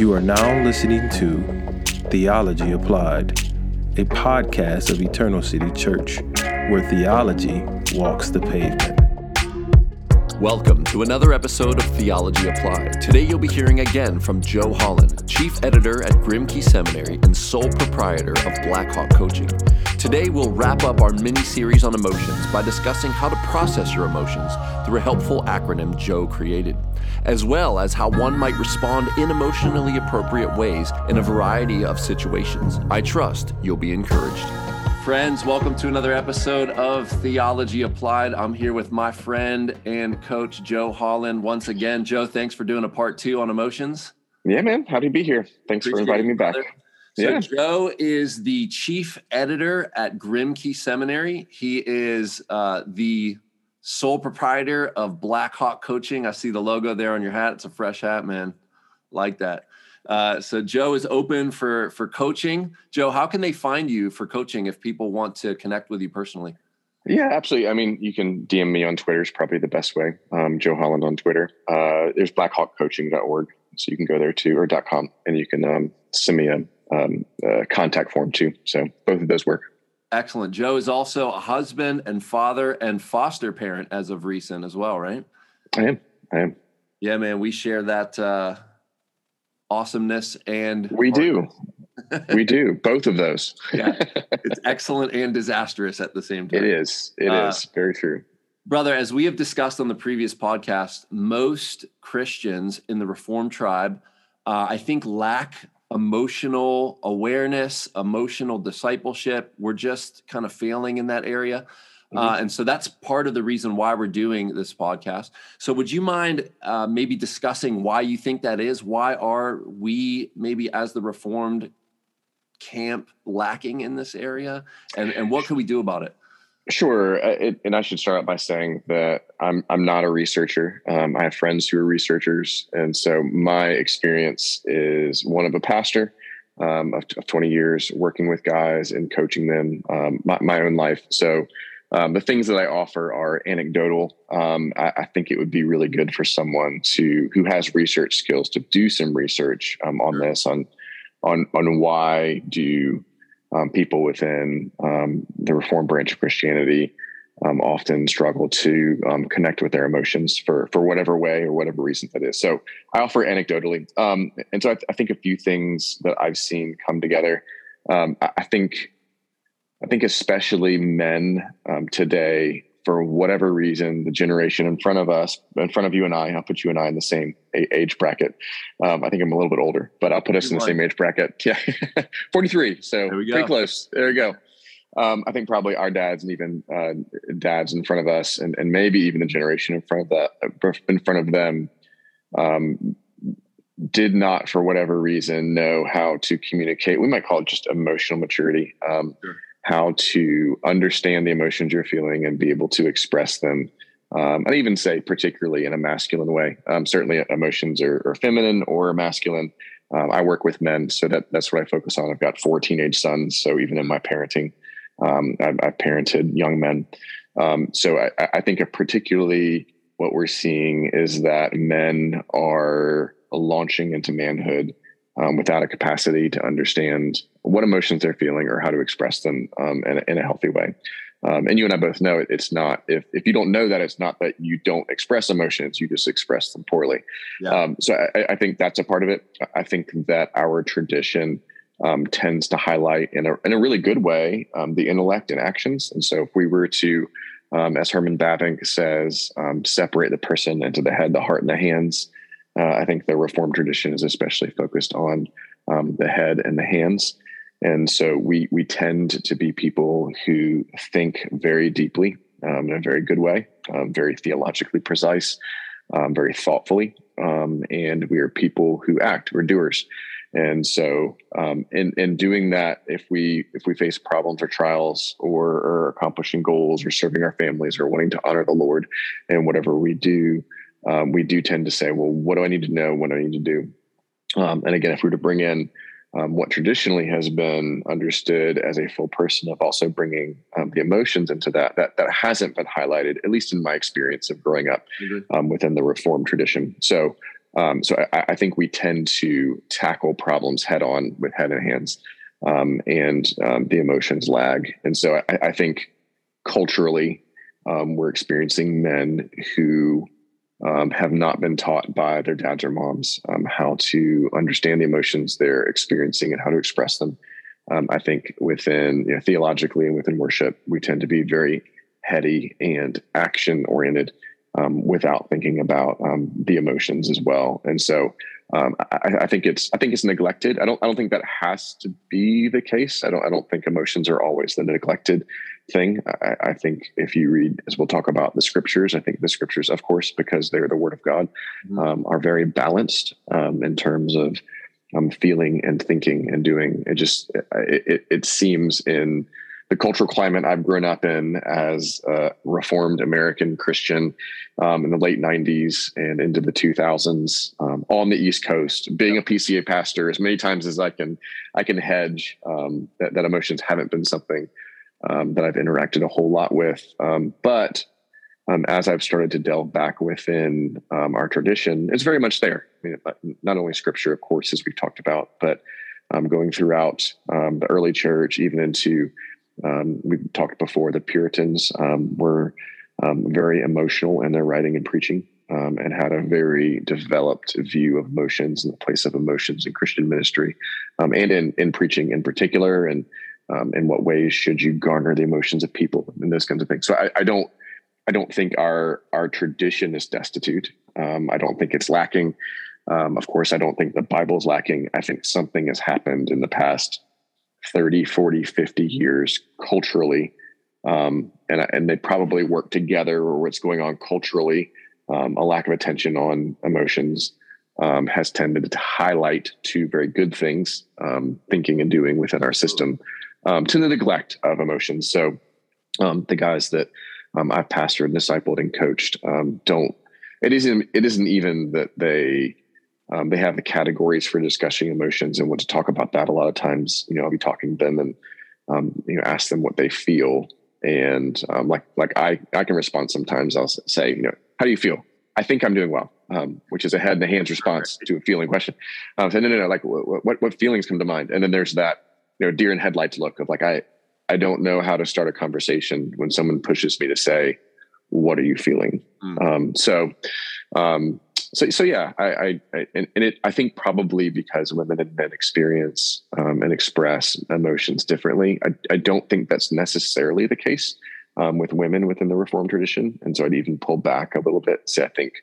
You are now listening to Theology Applied, a podcast of Eternal City Church, where theology walks the pavement. Welcome to another episode of Theology Applied. Today you'll be hearing again from Joe Holland, Chief Editor at Grimké Seminary and sole proprietor of Blackhawk Coaching. Today we'll wrap up our mini series on emotions by discussing how to process your emotions through a helpful acronym Joe created, as well as how one might respond in emotionally appropriate ways in a variety of situations. I trust you'll be encouraged. Friends, welcome to another episode of Theology Applied. I'm here with my friend and coach, Joe Holland. Once again, Joe, thanks for doing a part two on emotions. Yeah, man. Happy to be here. Thanks Appreciate for inviting me back. So, yeah. Joe is the chief editor at Grimké Seminary. He is uh, the sole proprietor of Blackhawk Coaching. I see the logo there on your hat. It's a fresh hat, man. Like that. Uh, so Joe is open for for coaching. Joe, how can they find you for coaching if people want to connect with you personally? Yeah, absolutely. I mean, you can DM me on Twitter is probably the best way. Um, Joe Holland on Twitter. Uh, there's blackhawkcoaching.org. So you can go there too, or .com, and you can um, send me a, um, a contact form too. So both of those work. Excellent. Joe is also a husband and father and foster parent as of recent as well, right? I am. I am. Yeah, man. We share that uh, awesomeness and we do we do both of those yeah it's excellent and disastrous at the same time it is It uh, is very true brother as we have discussed on the previous podcast most christians in the reformed tribe uh, i think lack emotional awareness emotional discipleship we're just kind of failing in that area Mm-hmm. Uh, and so that's part of the reason why we're doing this podcast. So, would you mind uh, maybe discussing why you think that is? Why are we, maybe as the Reformed camp, lacking in this area? And, and what can we do about it? Sure, uh, it, and I should start out by saying that I'm I'm not a researcher. Um, I have friends who are researchers, and so my experience is one of a pastor um, of, of, 20 years working with guys and coaching them. Um, my, my own life, so um, the things that I offer are anecdotal. Um, I, I, think it would be really good for someone to who has research skills to do some research um, on this on on on why do um, people within um, the Reformed branch of Christianity um, often struggle to connect with their emotions for for whatever way or whatever reason that is. So I offer anecdotally, and so I, th- I, think a few things that I've seen come together. I, I think I think especially men um, today, for whatever reason, the generation in front of us, in front of you and I, I'll put you and I in the same age bracket. Um, I think I'm a little bit older, but I'll put us in the same age bracket. Yeah, 43. So we go. pretty close. There we go. Um, I think probably our dads and even uh, dads in front of us, and, and maybe even the generation in front of that, in front of them, um, did not, for whatever reason, know how to communicate. We might call it just emotional maturity. Um, sure how to understand the emotions you're feeling and be able to express them. Um, I'd even say, particularly in a masculine way. Um, certainly, emotions are, are, feminine or masculine. Um, I work with men, so that that's what I focus on. I've got four teenage sons, so even in my parenting, um, I've, I've, parented young men. Um, so I, I think, particularly, what we're seeing is that men are launching into manhood um, without a capacity to understand what emotions they're feeling or how to express them um, in, a, in, a, healthy way. Um, and you and I both know it, it's not, if, if you don't know that, it's not that you don't express emotions, you just express them poorly. Yeah. Um, so I, I, think that's a part of it. I think that our tradition um, tends to highlight in a, in a really good way um, the intellect and actions. And so if we were to, as Herman Bavinck says, separate the person into the head, the heart, and the hands, uh, I think the Reformed tradition is especially focused on um, the head and the hands. And so we we tend to be people who think very deeply um, in a very good way, um, very theologically precise, um, very thoughtfully, um, and we are people who act. We're doers. And so, um, in in doing that, if we if we face problems or trials, or, or accomplishing goals, or serving our families, or wanting to honor the Lord, and whatever we do, um, we do tend to say, well, what do I need to know? What do I need to do? Um, and again, if we were to bring in um, what traditionally has been understood as a full person of also bringing um, the emotions into that, that that hasn't been highlighted, at least in my experience of growing up mm-hmm. within the reform tradition. So um, so I, I, think we tend to tackle problems head on with head and hands, um, and um, the emotions lag. And so I, I think culturally, um, we're experiencing men who um, have not been taught by their dads or moms um, how to understand the emotions they're experiencing and how to express them. I think within you know, theologically and within worship, we tend to be very heady and action oriented um, without thinking about um, the emotions as well. And so um, I, I, think it's I think it's neglected. I don't I don't think that has to be the case. I don't I don't think emotions are always the neglected thing. I, I think if you read, as we'll talk about the scriptures, I think the scriptures, of course, because they're the word of God, mm-hmm. Um, are very balanced um, in terms of um, feeling and thinking and doing. It just it, it, it seems in the cultural climate I've grown up in as a reformed American Christian um, in the late 90s and into the 2000s um, on the East Coast, being a PCA pastor as many times as I can, I can hedge um, that, that, emotions haven't been something um, that I've interacted a whole lot with. Um, but um, as I've started to delve back within our tradition, it's very much there. I mean, not only scripture, of course, as we've talked about, but going throughout the early church, even into um, we've talked before, the Puritans um, were um, very emotional in their writing and preaching um, and had a very developed view of emotions and the place of emotions in Christian ministry um, and in, in preaching in particular. And um, in what ways should you garner the emotions of people and those kinds of things. So I, I don't, I don't think our our tradition is destitute. I don't think it's lacking. of course, I don't think the Bible is lacking. I think something has happened in the past 30, 40, 50 years culturally. Um, and, and they probably work together or what's going on culturally. Um, a lack of attention on emotions um, has tended to highlight two very good things, um, thinking and doing within our system, um, to the neglect of emotions. So um, the guys that I've pastored, and discipled, and coached don't. It isn't. It isn't even that they um, they have the categories for discussing emotions and what to talk about that. A lot of times, you know, I'll be talking to them and um, you know ask them what they feel, and um, like like I I can respond sometimes. I'll say, you know, how do you feel? I think I'm doing well, um, which is a head and a hands response to a feeling question. Um, so no, no, no, like what, what what feelings come to mind? And then there's that you know deer in headlights look of like I I don't know how to start a conversation when someone pushes me to say, "What are you feeling?" Mm. Um, so um, so so yeah, I, I, I and, it I think probably because women and men experience um, and express emotions differently. I, I don't think that's necessarily the case um, with women within the reform tradition, and so I'd even pull back a little bit. Say I think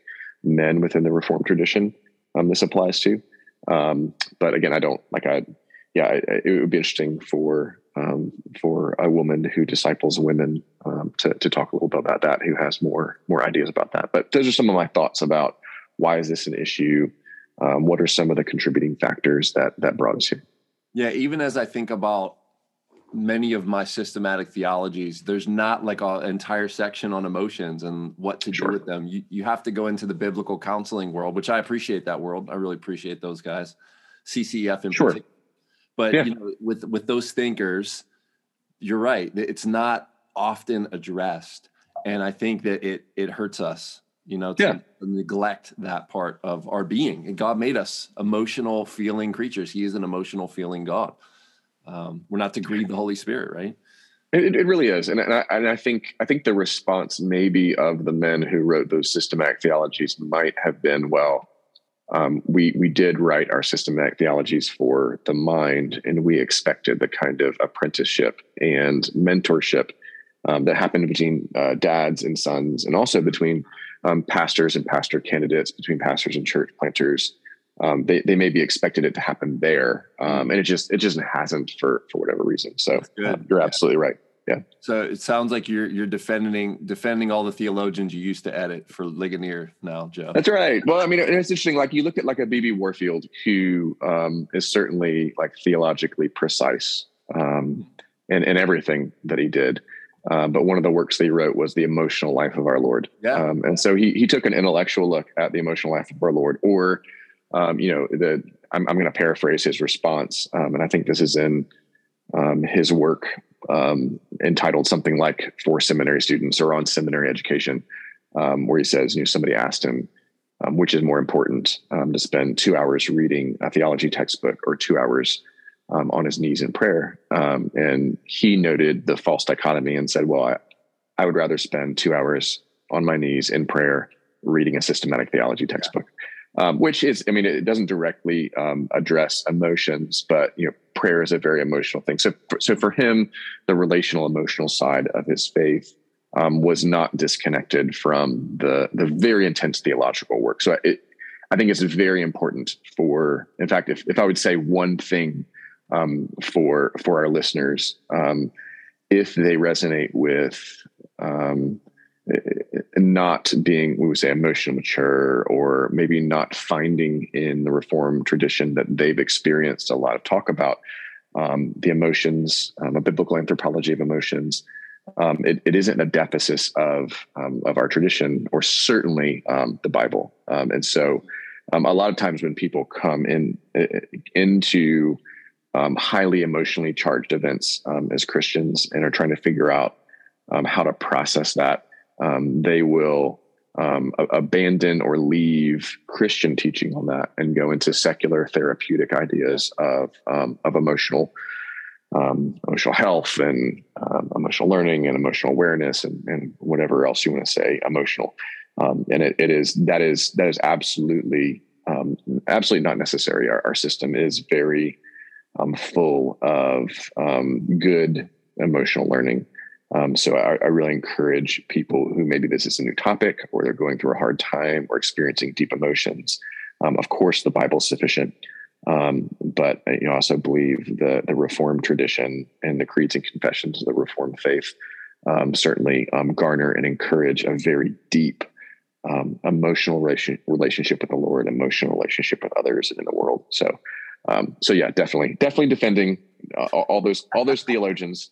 men within the reform tradition um, this applies to, um, but again, I don't like I yeah it, it would be interesting for um, for a woman who disciples women um, to, to talk a little bit about that, who has more more ideas about that. But those are some of my thoughts about why is this an issue? Um, what are some of the contributing factors that that brought us here? Yeah, even as I think about many of my systematic theologies, there's not like an entire section on emotions and what to sure. do with them. You you have to go into the biblical counseling world, which I appreciate that world. I really appreciate those guys, CCF in sure. particular. But yeah. you know, with with those thinkers, you're right. It's not often addressed, and I think that it it hurts us you know, to yeah. neglect that part of our being. And God made us emotional, feeling creatures. He is an emotional, feeling God. Um, we're not to grieve the Holy Spirit, right? It, it really is, and, and I, and I think I think the response maybe of the men who wrote those systematic theologies might have been, well, um, we we did write our systematic theologies for the mind, and we expected the kind of apprenticeship and mentorship um, that happened between uh, dads and sons, and also between um, pastors and pastor candidates, between pastors and church planters. Um, they, they may be expected it to happen there, um, and it just it just hasn't for for whatever reason. So um, you're absolutely right. Yeah. So it sounds like you're you're defending defending all the theologians you used to edit for Ligonier now, Joe. That's right. Well, I mean, it's interesting. Like you look at like a BB Warfield, who um, is certainly like theologically precise um, in in everything that he did. Um, but one of the works that he wrote was the emotional life of our Lord. Yeah. Um, and so he he took an intellectual look at the emotional life of our Lord, or um, you know, the I'm, I'm going to paraphrase his response, um, and I think this is in um, his work um, entitled something like "For Seminary Students" or on seminary education, where he says, you know, somebody asked him, um, which is more important um, to spend two hours reading a theology textbook or two hours um, on his knees in prayer. Um, and he noted the false dichotomy and said, well, I, I, would rather spend two hours on my knees in prayer reading a systematic theology textbook. Um, which is, I mean, it doesn't directly um, address emotions, but you know, prayer is a very emotional thing. So, for, so for him, the relational, emotional side of his faith um, was not disconnected from the the very intense theological work. So, it, I think it's very important for, in fact, if if I would say one thing um, for for our listeners um, if they resonate with um, not being we would say emotionally mature or maybe not finding in the reform tradition that they've experienced a lot of talk about um, the emotions um, a biblical anthropology of emotions um, it, it isn't a deficit of of our tradition or certainly the bible. And so a lot of times when people come in into um, highly emotionally charged events um, as Christians and are trying to figure out um, how to process that, um, they will um, abandon or leave Christian teaching on that and go into secular therapeutic ideas of um, of emotional emotional health and emotional learning and emotional awareness and, and whatever else you want to say emotional. and it, it is that is that is absolutely absolutely not necessary. Our, our system is very um, full of um, good emotional learning. Um, so I, I, really encourage people who maybe this is a new topic or they're going through a hard time or experiencing deep emotions. Um, of course, the Bible is sufficient, um, but uh, you know, also believe the the Reformed tradition and the creeds and confessions of the Reformed faith um, certainly garner and encourage a very deep emotional relation, relationship with the Lord, emotional relationship with others and in the world. So um, so yeah, definitely, definitely defending uh, all those all those theologians.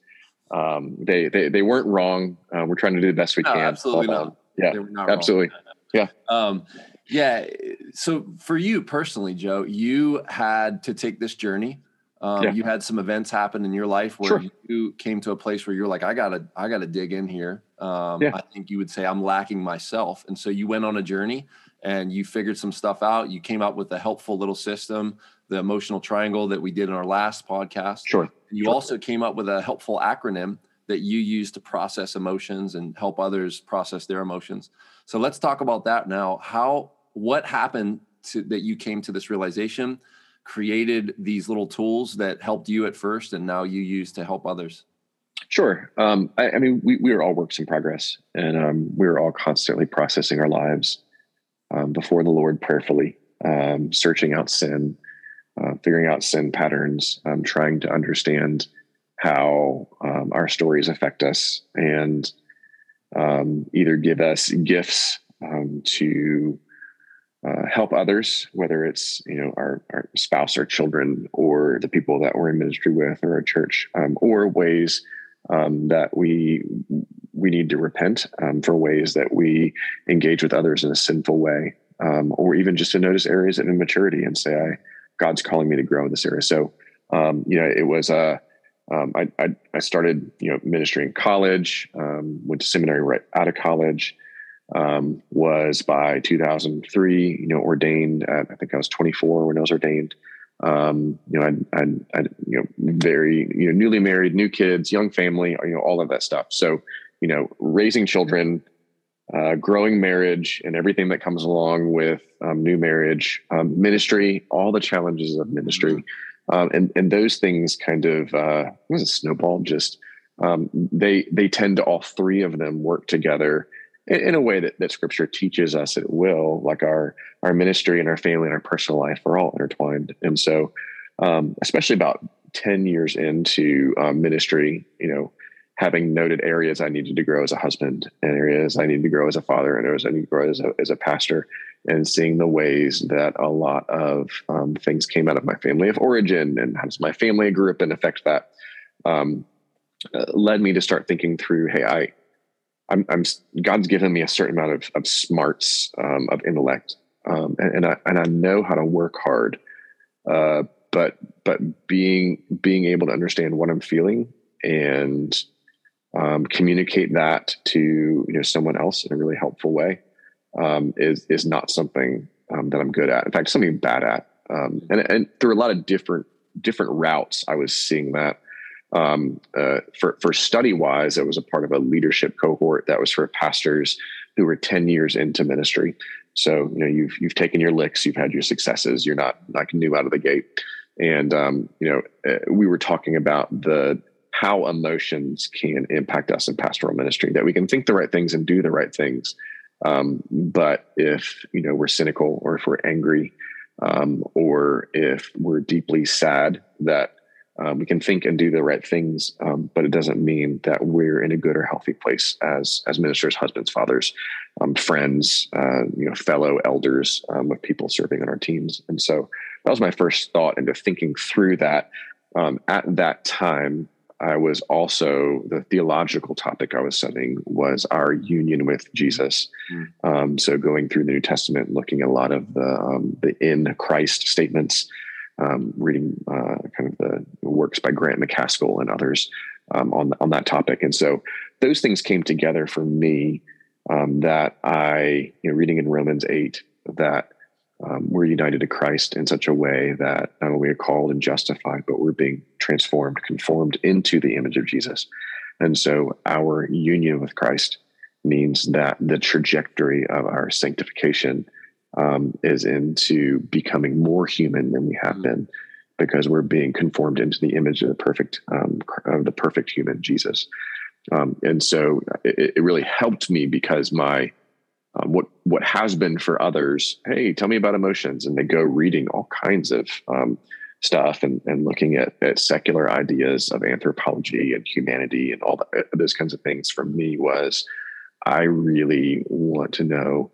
Um, they, they they weren't wrong. Uh, we're trying to do the best we no, can. Absolutely not. Yeah, absolutely. Wrong. Yeah. Um, yeah. So for you personally, Joe, you had to take this journey. Um, yeah. You had some events happen in your life where sure. you came to a place where you're like, I gotta, I gotta dig in here. Um, yeah. I think you would say I'm lacking myself, and so you went on a journey and you figured some stuff out. You came up with a helpful little system the emotional triangle that we did in our last podcast. Sure. You sure. also came up with a helpful acronym that you use to process emotions and help others process their emotions. So let's talk about that now. How what happened to, that you came to this realization, created these little tools that helped you at first, and now you use to help others? Sure. Um, I, I, mean, we, we are all works in progress, and um, we are all constantly processing our lives um, before the Lord prayerfully, um, searching out sin, uh, figuring out sin patterns, um, trying to understand how um, our stories affect us, and um, either give us gifts um, to uh, help others, whether it's you know our, our spouse, our children, or the people that we're in ministry with, or our church, or ways that we we need to repent for ways that we engage with others in a sinful way, or even just to notice areas of immaturity and say, I God's calling me to grow in this area. So, um, you know, it was uh, um, I, I, I, started, you know, ministry in college, um, went to seminary right out of college, um, was by 2003, you know, ordained at, I think I was 24 when I was ordained. Um, you know, I, I, I, you know, very, you know, newly married, new kids, young family, you know, all of that stuff. So, you know, raising children, uh, growing marriage and everything that comes along with um, new marriage, um, ministry, all the challenges of ministry. Mm-hmm. Um, and, and those things kind of, uh, was a snowball? Just, um, they, they tend to all three of them work together in, in, a way that, that scripture teaches us it will, like our, our ministry and our family and our personal life are all intertwined. And so, um, especially about 10 years into um, ministry, you know, having noted areas I needed to grow as a husband and areas I needed to grow as a father and areas I need to grow as a, as a pastor and seeing the ways that a lot of um, things came out of my family of origin and how does my family grew up and affect that um, uh, led me to start thinking through, Hey, I, I'm, I'm God's given me a certain amount of, of smarts, um, of intellect. Um, and, and, I, and I know how to work hard. Uh, but, but being, being able to understand what I'm feeling and um, communicate that to you know someone else in a really helpful way um, is is not something um, that I'm good at. In fact, something I'm bad at. Um, and and through a lot of different different routes, I was seeing that. Um, uh, for for study wise, I was a part of a leadership cohort that was for pastors who were ten years into ministry. So you know you've you've taken your licks, you've had your successes. You're not like new out of the gate. And um, you know uh, we were talking about the how emotions can impact us in pastoral ministry. That we can think the right things and do the right things, um, but if you know we're cynical or if we're angry um, or if we're deeply sad, that um, we can think and do the right things, um, but it doesn't mean that we're in a good or healthy place as as ministers, husbands, fathers, um, friends, uh, you know, fellow elders um, of people serving on our teams. And so that was my first thought into thinking through that. At that time, I was also the theological topic I was studying was our union with Jesus. Mm. Um, so going through the New Testament, looking at a lot of the um, the in Christ statements, um, reading uh, kind of the works by Grant Macaskill and others um, on on that topic, and so those things came together for me. Um, that I, you know, reading in Romans eight, that um, we're united to Christ in such a way that not only are called and justified, but we're being transformed, conformed into the image of Jesus. And so our union with Christ means that the trajectory of our sanctification um, is into becoming more human than we have mm-hmm. been because we're being conformed into the image of the perfect um, of the perfect human Jesus. Um, and so it, it really helped me because my um, what what has been for others hey tell me about emotions. And they go reading all kinds of um, stuff and, and looking at, at secular ideas of anthropology and humanity and all that, uh, those kinds of things. For me was i really want to know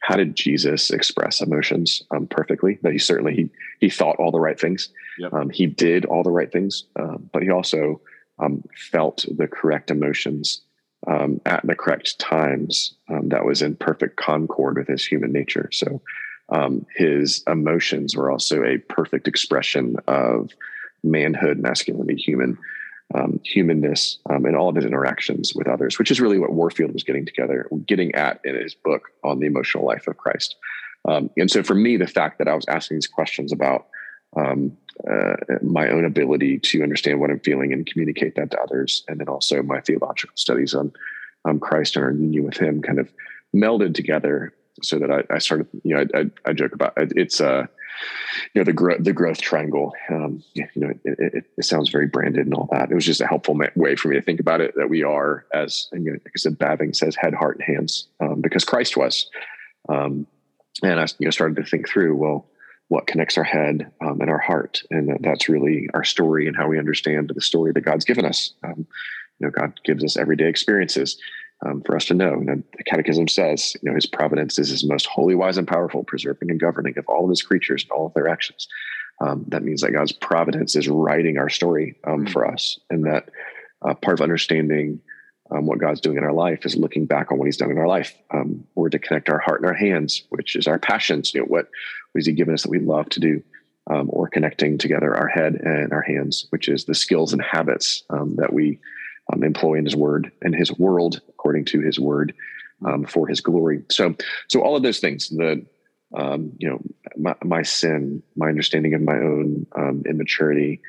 how did jesus express emotions um, perfectly? That he certainly he, he thought all the right things. Yep. Um, he did all the right things um, but he also um, felt the correct emotions um, at the correct times um, that was in perfect concord with his human nature. So um, his emotions were also a perfect expression of manhood, masculinity, human um, humanness, um, and all of his interactions with others, which is really what Warfield was getting together, getting at in his book on the emotional life of Christ. Um, and so for me, the fact that I was asking these questions about um, uh, my own ability to understand what I'm feeling and communicate that to others, and then also my theological studies on Christ and our union with Him kind of melded together, so that I, I started. You know, I, I, I, joke about it, it's uh, you know the growth the growth triangle. Um, you know, it, it, it, sounds very branded and all that. It was just a helpful way for me to think about it that we are, as you know, like I said, Bavinck says, head, heart, and hands, um, because Christ was. Um, and I you know started to think through well what connects our head um, and our heart. And that's really our story and how we understand the story that God's given us. Um, you know, God gives us everyday experiences um, for us to know. And the Catechism says, you know, His providence is His most holy, wise, and powerful, preserving and governing of all of His creatures and all of their actions. Um, that means that God's providence is writing our story um, mm-hmm. for us, and that uh, part of understanding um, what God's doing in our life is looking back on what He's done in our life. Um, or to connect our heart and our hands, which is our passions. You know, what, what has He given us that we love to do? Um, or connecting together our head and our hands, which is the skills and habits um, that we um, employ in His Word and His world, according to His Word, um, for His glory. So, so all of those things, the you know, my, my, sin, my understanding of my own immaturity,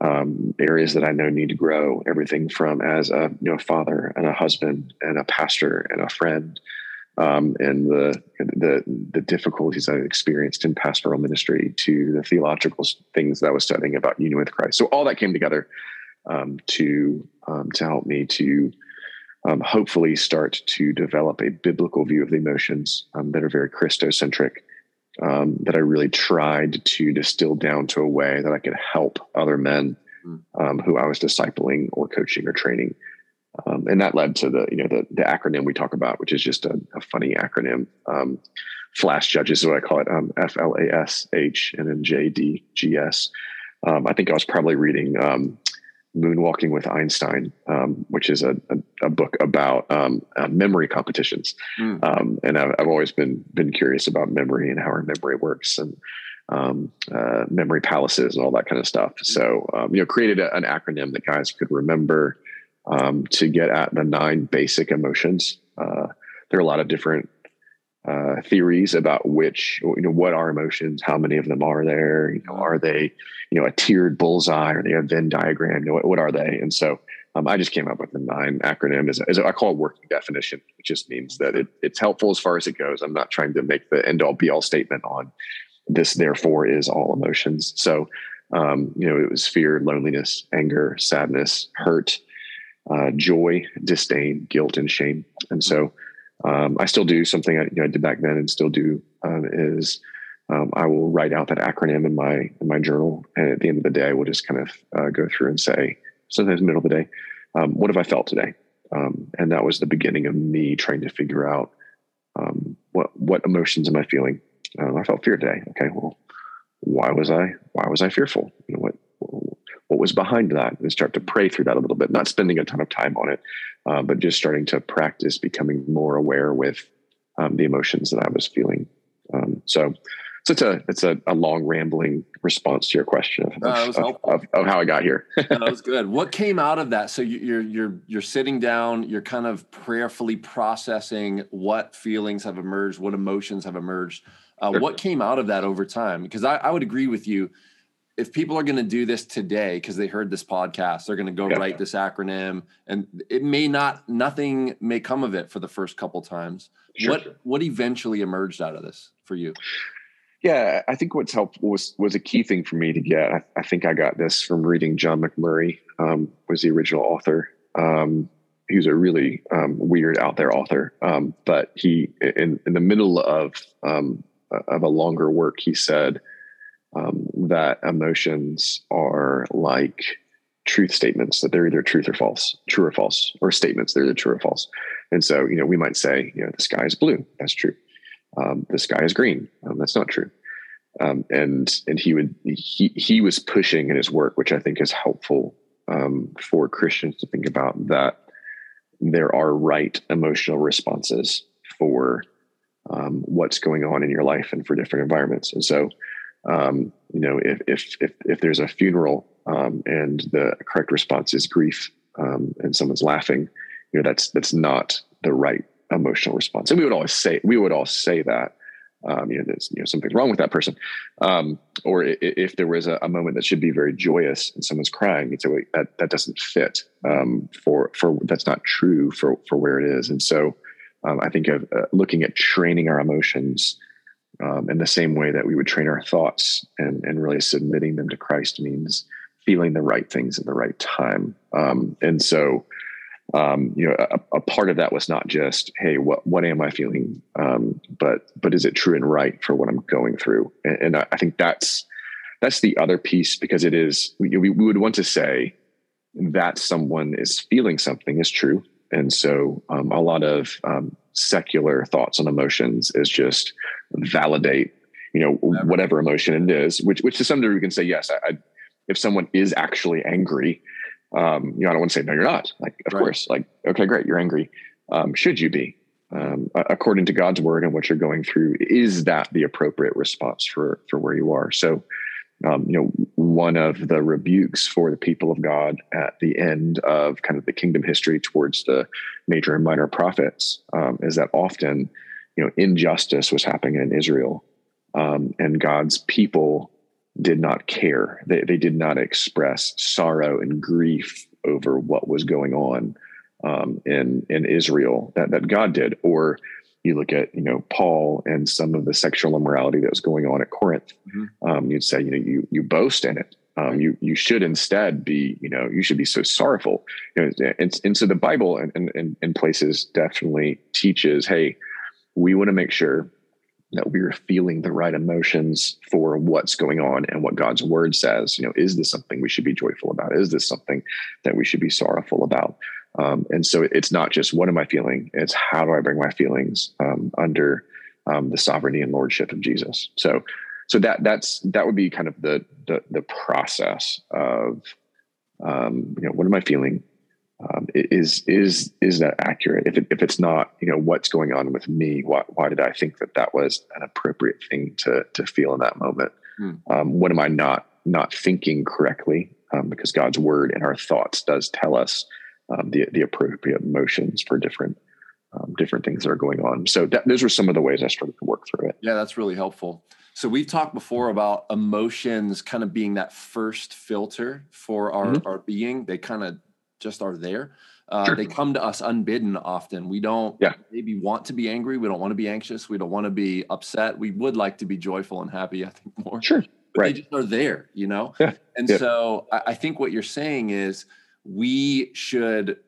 um, areas that I know need to grow. Everything from as a you know father and a husband and a pastor and a friend, um, and the the the difficulties I experienced in pastoral ministry to the theological things that I was studying about union with Christ. So all that came together um, to um, to help me to. Um, hopefully, start to develop a biblical view of the emotions um, that are very Christocentric, um, that I really tried to distill down to a way that I could help other men hmm. um, who I was discipling or coaching or training. Um, and that led to the you know the the acronym we talk about, which is just a, a funny acronym. Um, Flash Judges is what I call it. Um, F L A S H and then J D G S. Um, I think I was probably reading Moonwalking with Einstein, um, which is a, a, a book about um, uh, memory competitions. Mm. Um, and I've, I've, always been been curious about memory and how our memory works and um, uh, memory palaces and all that kind of stuff. So um, you know, created a, an acronym that guys could remember um, to get at the nine basic emotions. Uh, there are a lot of different uh, theories about which you know what are emotions, how many of them are there, you know, are they you know a tiered bullseye, or they Venn diagram, you know, what, what are they? And so um, I just came up with the nine acronym as, as I call it working definition. It just means that it, it's helpful as far as it goes. I'm not trying to make the end all be all statement on this. Therefore, is all emotions. So um, you know, it was fear, loneliness, anger, sadness, hurt, uh, joy, disdain, guilt, and shame. And so um, I still do something I, you know, I, did back then and still do um, is um, I will write out that acronym in my in my journal, and at the end of the day, I will just kind of uh, go through and say, sometimes middle of the day, um, what have I felt today? Um, and that was the beginning of me trying to figure out um, what what emotions am I feeling. I felt fear today. Okay, well, why was I why was I fearful? You know, what what was behind that? And start to pray through that a little bit, not spending a ton of time on it, uh, but just starting to practice becoming more aware with um, the emotions that I was feeling. Um, so, so it's a it's a, a, long rambling response to your question of, of, of, of, of how I got here. that was good. What came out of that? So you're you're you're sitting down, you're kind of prayerfully processing what feelings have emerged, what emotions have emerged. Uh, sure. What came out of that over time? Because I, I would agree with you. If people are going to do this today because they heard this podcast, they're going to go yeah. write this acronym, and it may not, nothing may come of it for the first couple times. Sure, what sure. what eventually emerged out of this for you? Yeah, I think what's helpful was was a key thing for me to get. I, I think I got this from reading John Macmurray, um, was the original author. Um, he was a really um, weird out there author, um, but he in in the middle of um, of a longer work, he said um, that emotions are like truth statements that they're either truth or false, true or false, or statements they're either true or false. And so, you know, we might say, you know, the sky is blue. That's true. Um, the sky is green. Um, that's not true. Um, and and he would he he was pushing in his work, which I think is helpful um, for Christians to think about that there are right emotional responses for um, what's going on in your life and for different environments. And so, um, you know, if, if, if, if, there's a funeral um, and the correct response is grief um, and someone's laughing, you know, that's, that's not the right emotional response. And we would always say, we would all say that, um, you know, there's, you know, something's wrong with that person. Um, or if, if there was a, a, moment that should be very joyous and someone's crying, you'd say, wait, that, that doesn't fit for, for, that's not true for, for where it is. And so, um, I think of uh, looking at training our emotions um, in the same way that we would train our thoughts and, and really submitting them to Christ means feeling the right things at the right time. Um, and so, um, you know, a, a, part of that was not just, Hey, what, what am I feeling? Um, but, but is it true and right for what I'm going through? And, and I, I, think that's, that's the other piece because it is, we, we would want to say that someone is feeling something is true and so um, a lot of um, secular thoughts and emotions is just validate, you know, whatever emotion it is, which, which to some degree we can say, yes, I, I, if someone is actually angry, um, you know, I don't want to say, no, you're not like, of right. course, like, okay, great. You're angry. Um, should you be, um, according to God's word and what you're going through, is that the appropriate response for, for where you are? So, um, you know, one of the rebukes for the people of God at the end of kind of the kingdom history towards the major and minor prophets um, is that often, you know, injustice was happening in Israel, um, and God's people did not care. They they did not express sorrow and grief over what was going on um, in in Israel that that God did, or you look at you know Paul and some of the sexual immorality that was going on at Corinth, mm-hmm. um, you'd say you know you you boast in it. Um, you you should instead be you know you should be so sorrowful. You know, and, and so the Bible and in, in places definitely teaches, hey, we want to make sure that we're feeling the right emotions for what's going on and what God's word says. You know, is this something we should be joyful about? Is this something that we should be sorrowful about? Um, and so it's not just what am I feeling, it's how do I bring my feelings um, under um, the sovereignty and lordship of Jesus. So, so that that's that would be kind of the the, the process of um, you know what am I feeling? Um, is is is that accurate? If it, if it's not, you know, what's going on with me? Why why did I think that that was an appropriate thing to to feel in that moment? Hmm. what am I not not thinking correctly? because God's word and our thoughts does tell us um, the the appropriate motions for different um, different things that are going on. So that, those are some of the ways I started to work through it. Yeah, that's really helpful. So we've talked before about emotions kind of being that first filter for our, mm-hmm. our being. They kind of just are there. Uh, sure. They come to us unbidden often. We don't yeah. maybe want to be angry. We don't want to be anxious. We don't want to be upset. We would like to be joyful and happy, I think more. Sure. But right. they just are there, you know? Yeah. And yeah. so I, I think what you're saying is we should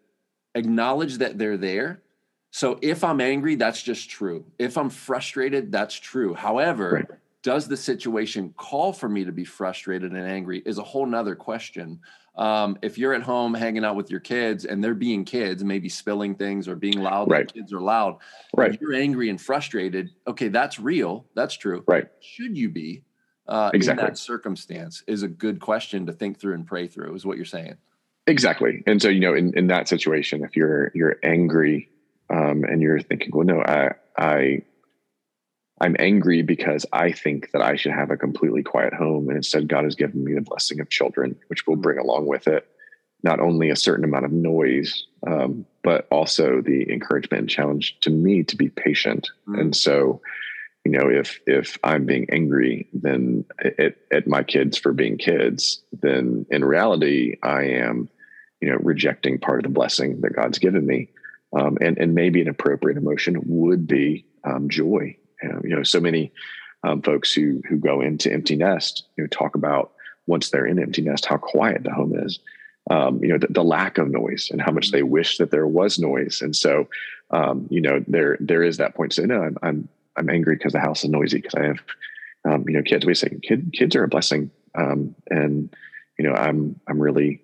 acknowledge that they're there. So if I'm angry, that's just true. If I'm frustrated, that's true. However, right. does the situation call for me to be frustrated and angry is a whole nother question um, if you're at home hanging out with your kids and they're being kids, maybe spilling things or being loud, right. kids are loud. Right. you're angry and frustrated. Okay, that's real. That's true. Right. Should you be uh, exactly. in that circumstance? Is a good question to think through and pray through. Is what you're saying. Exactly. And so you know, in, in that situation, if you're you're angry um, and you're thinking, well, no, I I I'm angry because I think that I should have a completely quiet home. And instead, God has given me the blessing of children, which will bring along with it not only a certain amount of noise, um, but also the encouragement and challenge to me to be patient. Mm. And so, you know, if if I'm being angry, then at, at my kids for being kids, then in reality, I am, you know, rejecting part of the blessing that God's given me. Um, and and maybe an appropriate emotion would be um, joy you know, so many um, folks who who go into empty nest, you know, talk about once they're in empty nest how quiet the home is. Um, you know, the, the, lack of noise and how much they wish that there was noise. And so, um, you know, there there is that point So no, I'm I'm, I'm angry because the house is noisy because I have, um, you know, kids. We say kid, kids are a blessing, um, and you know, I'm I'm really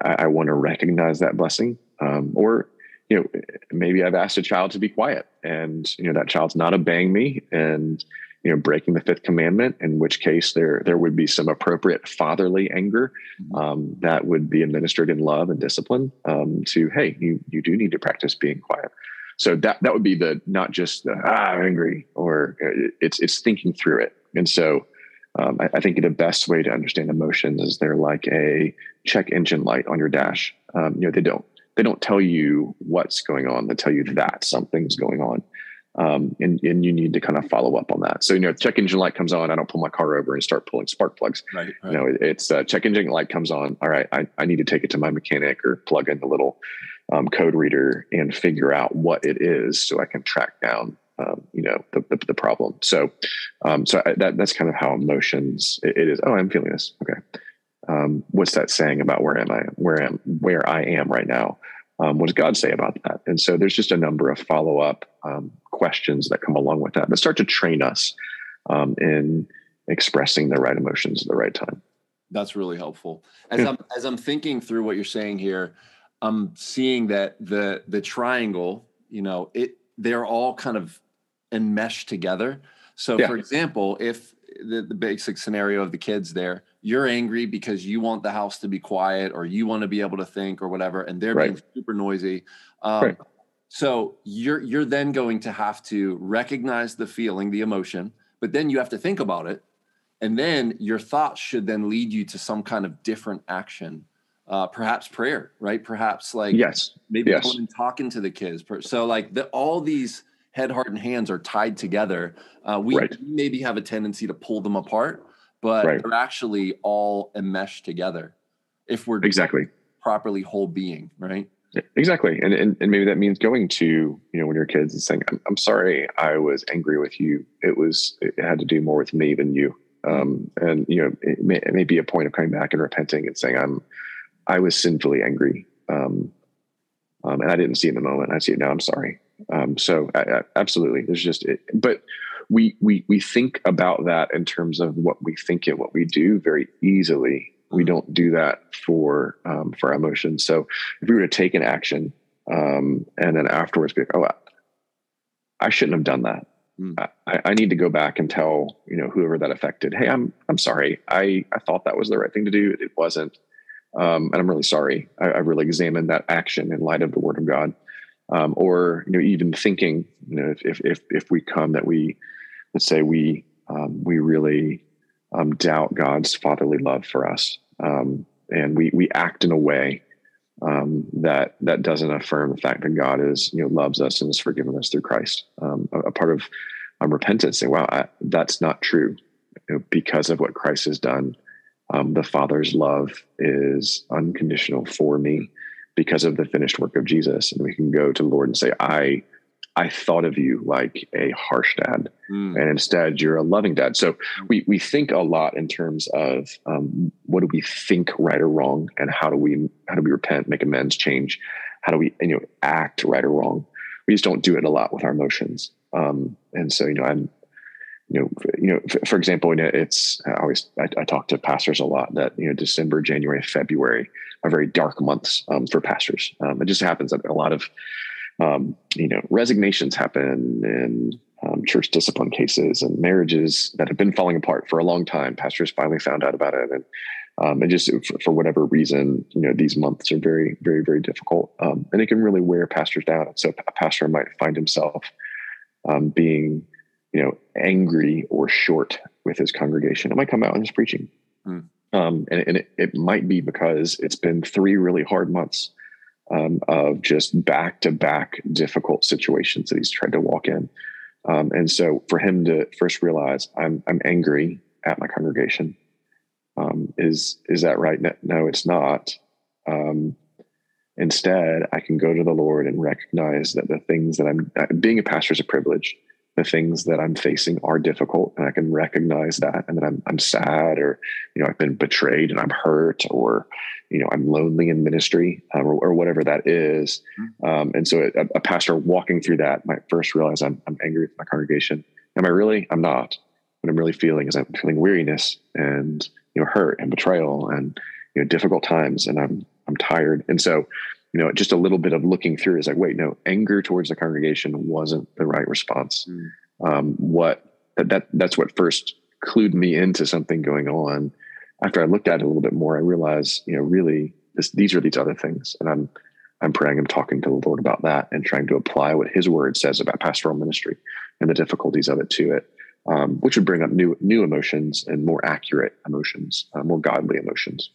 I, I want to recognize that blessing, um, or you know, maybe I've asked a child to be quiet and, you know, that child's not obeying me and, you know, breaking the fifth commandment, in which case there, there would be some appropriate fatherly anger mm-hmm. um, that would be administered in love and discipline um, to, hey, you, you do need to practice being quiet. So that, that would be the, not just the, ah, I'm angry or uh, it's, it's thinking through it. And so um, I, I, think the best way to understand emotions is they're like a check engine light on your dash. Um, you know, they don't they don't tell you what's going on. They tell you that something's going on. Um, and, and you need to kind of follow up on that. So, you know, check engine light comes on. I don't pull my car over and start pulling spark plugs. Right, right. You know, it, it's uh, check engine light comes on. All right. I, I need to take it to my mechanic or plug in the little um, code reader and figure out what it is so I can track down, um, you know, the, the, the, problem. So, um, so I, that, that's kind of how emotions it, it is. Oh, I'm feeling this. Okay um, what's that saying about where am I, where am, where I am right now? Um, what does God say about that? And so there's just a number of follow up um, questions that come along with that that start to train us um, in expressing the right emotions at the right time. That's really helpful. As I'm as I'm thinking through what you're saying here, I'm seeing that the the triangle, you know, it they're all kind of enmeshed together. So, yeah. for example, if the, the basic scenario of the kids there, you're angry because you want the house to be quiet or you want to be able to think or whatever and they're right. being super noisy um, right. so you're you're then going to have to recognize the feeling the emotion but then you have to think about it and then your thoughts should then lead you to some kind of different action uh, perhaps prayer right perhaps like yes maybe yes. going and talking to the kids so like the, all these head heart and hands are tied together uh, we right. maybe have a tendency to pull them apart but right. they're actually all enmeshed together if we're exactly properly whole being, right? Exactly. And, and, and maybe that means going to, you know, when your kids and saying, I'm, I'm sorry, I was angry with you. It was, it had to do more with me than you. Um, and, you know, it may, it may be a point of coming back and repenting and saying, I'm, I was sinfully angry. Um, um, and I didn't see it in the moment. I see it now. I'm sorry. Um, so I, I, absolutely, there's just, it, but we we we think about that in terms of what we think and what we do very easily. We don't do that for um, for our emotions. So if we were to take an action um, and then afterwards be like, oh, I shouldn't have done that. Mm. I, I, need to go back and tell you know whoever that affected, hey, I'm I'm sorry. I I thought that was the right thing to do. It wasn't, um, and I'm really sorry. I, I really examined that action in light of the Word of God. Um, or you know even thinking you know if if if we come that we let's say we um, we really um, doubt God's fatherly love for us, um, and we we act in a way um, that that doesn't affirm the fact that God is you know loves us and has forgiven us through Christ. Um, a, a, part of repentance, saying, "Wow, I, that's not true," you know, because of what Christ has done. The Father's love is unconditional for me because of the finished work of Jesus, and we can go to the Lord and say, "I." I thought of you like a harsh dad, mm. and instead you're a loving dad. So we we think a lot in terms of um, what do we think right or wrong, and how do we how do we repent, make amends, change? How do we you know act right or wrong? We just don't do it a lot with our emotions. Um, and so you know I'm you know, you know, for, example, you know, it's I always I, I, talk to pastors a lot that you know December, January, February are very dark months um, for pastors. Um, it just happens that a lot of um, you know, resignations happen in um, church discipline cases and marriages that have been falling apart for a long time. Pastors finally found out about it, and um, and just for, for, whatever reason, you know, these months are very, very, very difficult, um, and it can really wear pastors down. And so, a pastor might find himself um, being, you know, angry or short with his congregation. It might come out in his preaching, mm. and, and it, it might be because it's been three really hard months um, of just back to back difficult situations that he's tried to walk in. Um, and so for him to first realize I'm, I'm angry at my congregation. Um, is, is that right? No, no it's not. Um, instead, I can go to the Lord and recognize that the things that I'm being a pastor is a privilege the things that I'm facing are difficult and I can recognize that and that I'm, I'm sad or, you know, I've been betrayed and I'm hurt or, you know, I'm lonely in ministry um, or, or, whatever that is. Mm-hmm. Um, and so a, a, pastor walking through that might first realize I'm, I'm angry with my congregation. Am I really? I'm not. What I'm really feeling is I'm feeling weariness and, you know, hurt and betrayal and, you know, difficult times and I'm, I'm tired. And so you know, just a little bit of looking through is like, wait, no, anger towards the congregation wasn't the right response. Mm. Um, what that, that that's what first clued me into something going on. After I looked at it a little bit more, I realized, you know, really this, these are these other things, and I'm I'm praying, I'm talking to the Lord about that, and trying to apply what His Word says about pastoral ministry and the difficulties of it to it, um, which would bring up new new emotions and more accurate emotions, uh, more godly emotions.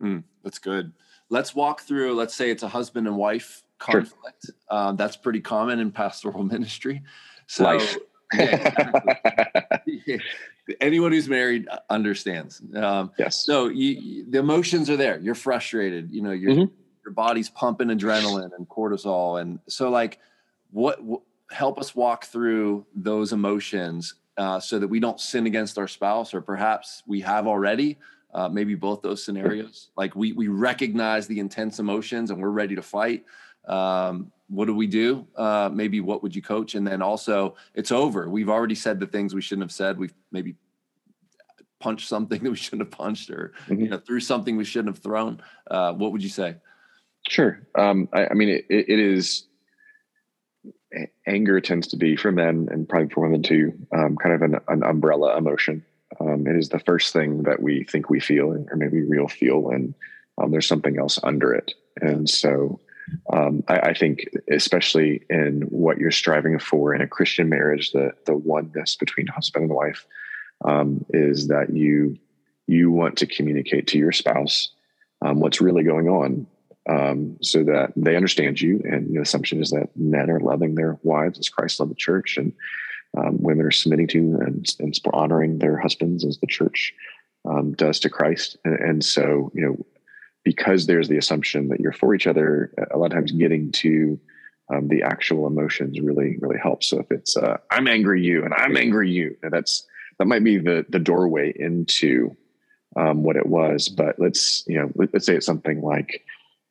Mm, that's good let's walk through let's say it's a husband and wife conflict sure. um, that's pretty common in pastoral ministry so Life. yeah, anyone who's married understands um, yes so you, the emotions are there you're frustrated you know your mm-hmm. your body's pumping adrenaline and cortisol and so like what, what help us walk through those emotions uh, so that we don't sin against our spouse or perhaps we have already uh, maybe both those scenarios. Like we we recognize the intense emotions and we're ready to fight. Um, what do we do? Uh, maybe what would you coach? And then also, it's over. We've already said the things we shouldn't have said. We've maybe punched something that we shouldn't have punched, or mm-hmm. you know, threw something we shouldn't have thrown. Uh, what would you say? Sure. Um, I, I, mean, it, it is anger tends to be for men and probably for women too, um, kind of an, an umbrella emotion. Um, it is the first thing that we think we feel, or maybe we real feel, and um, there's something else under it. And so, um, I, I, think, especially in what you're striving for in a Christian marriage, the the oneness between husband and wife um, is that you you want to communicate to your spouse um, what's really going on, um, so that they understand you. And the assumption is that men are loving their wives as Christ loved the church, and um, women are submitting to and, and honoring their husbands as the church um, does to Christ. And, and, so, you know, because there's the assumption that you're for each other, a lot of times getting to um, the actual emotions really, really helps. So if it's uh, I'm angry you and I'm angry you, that's that might be the the doorway into um, what it was. But let's you know, let, us say it's something like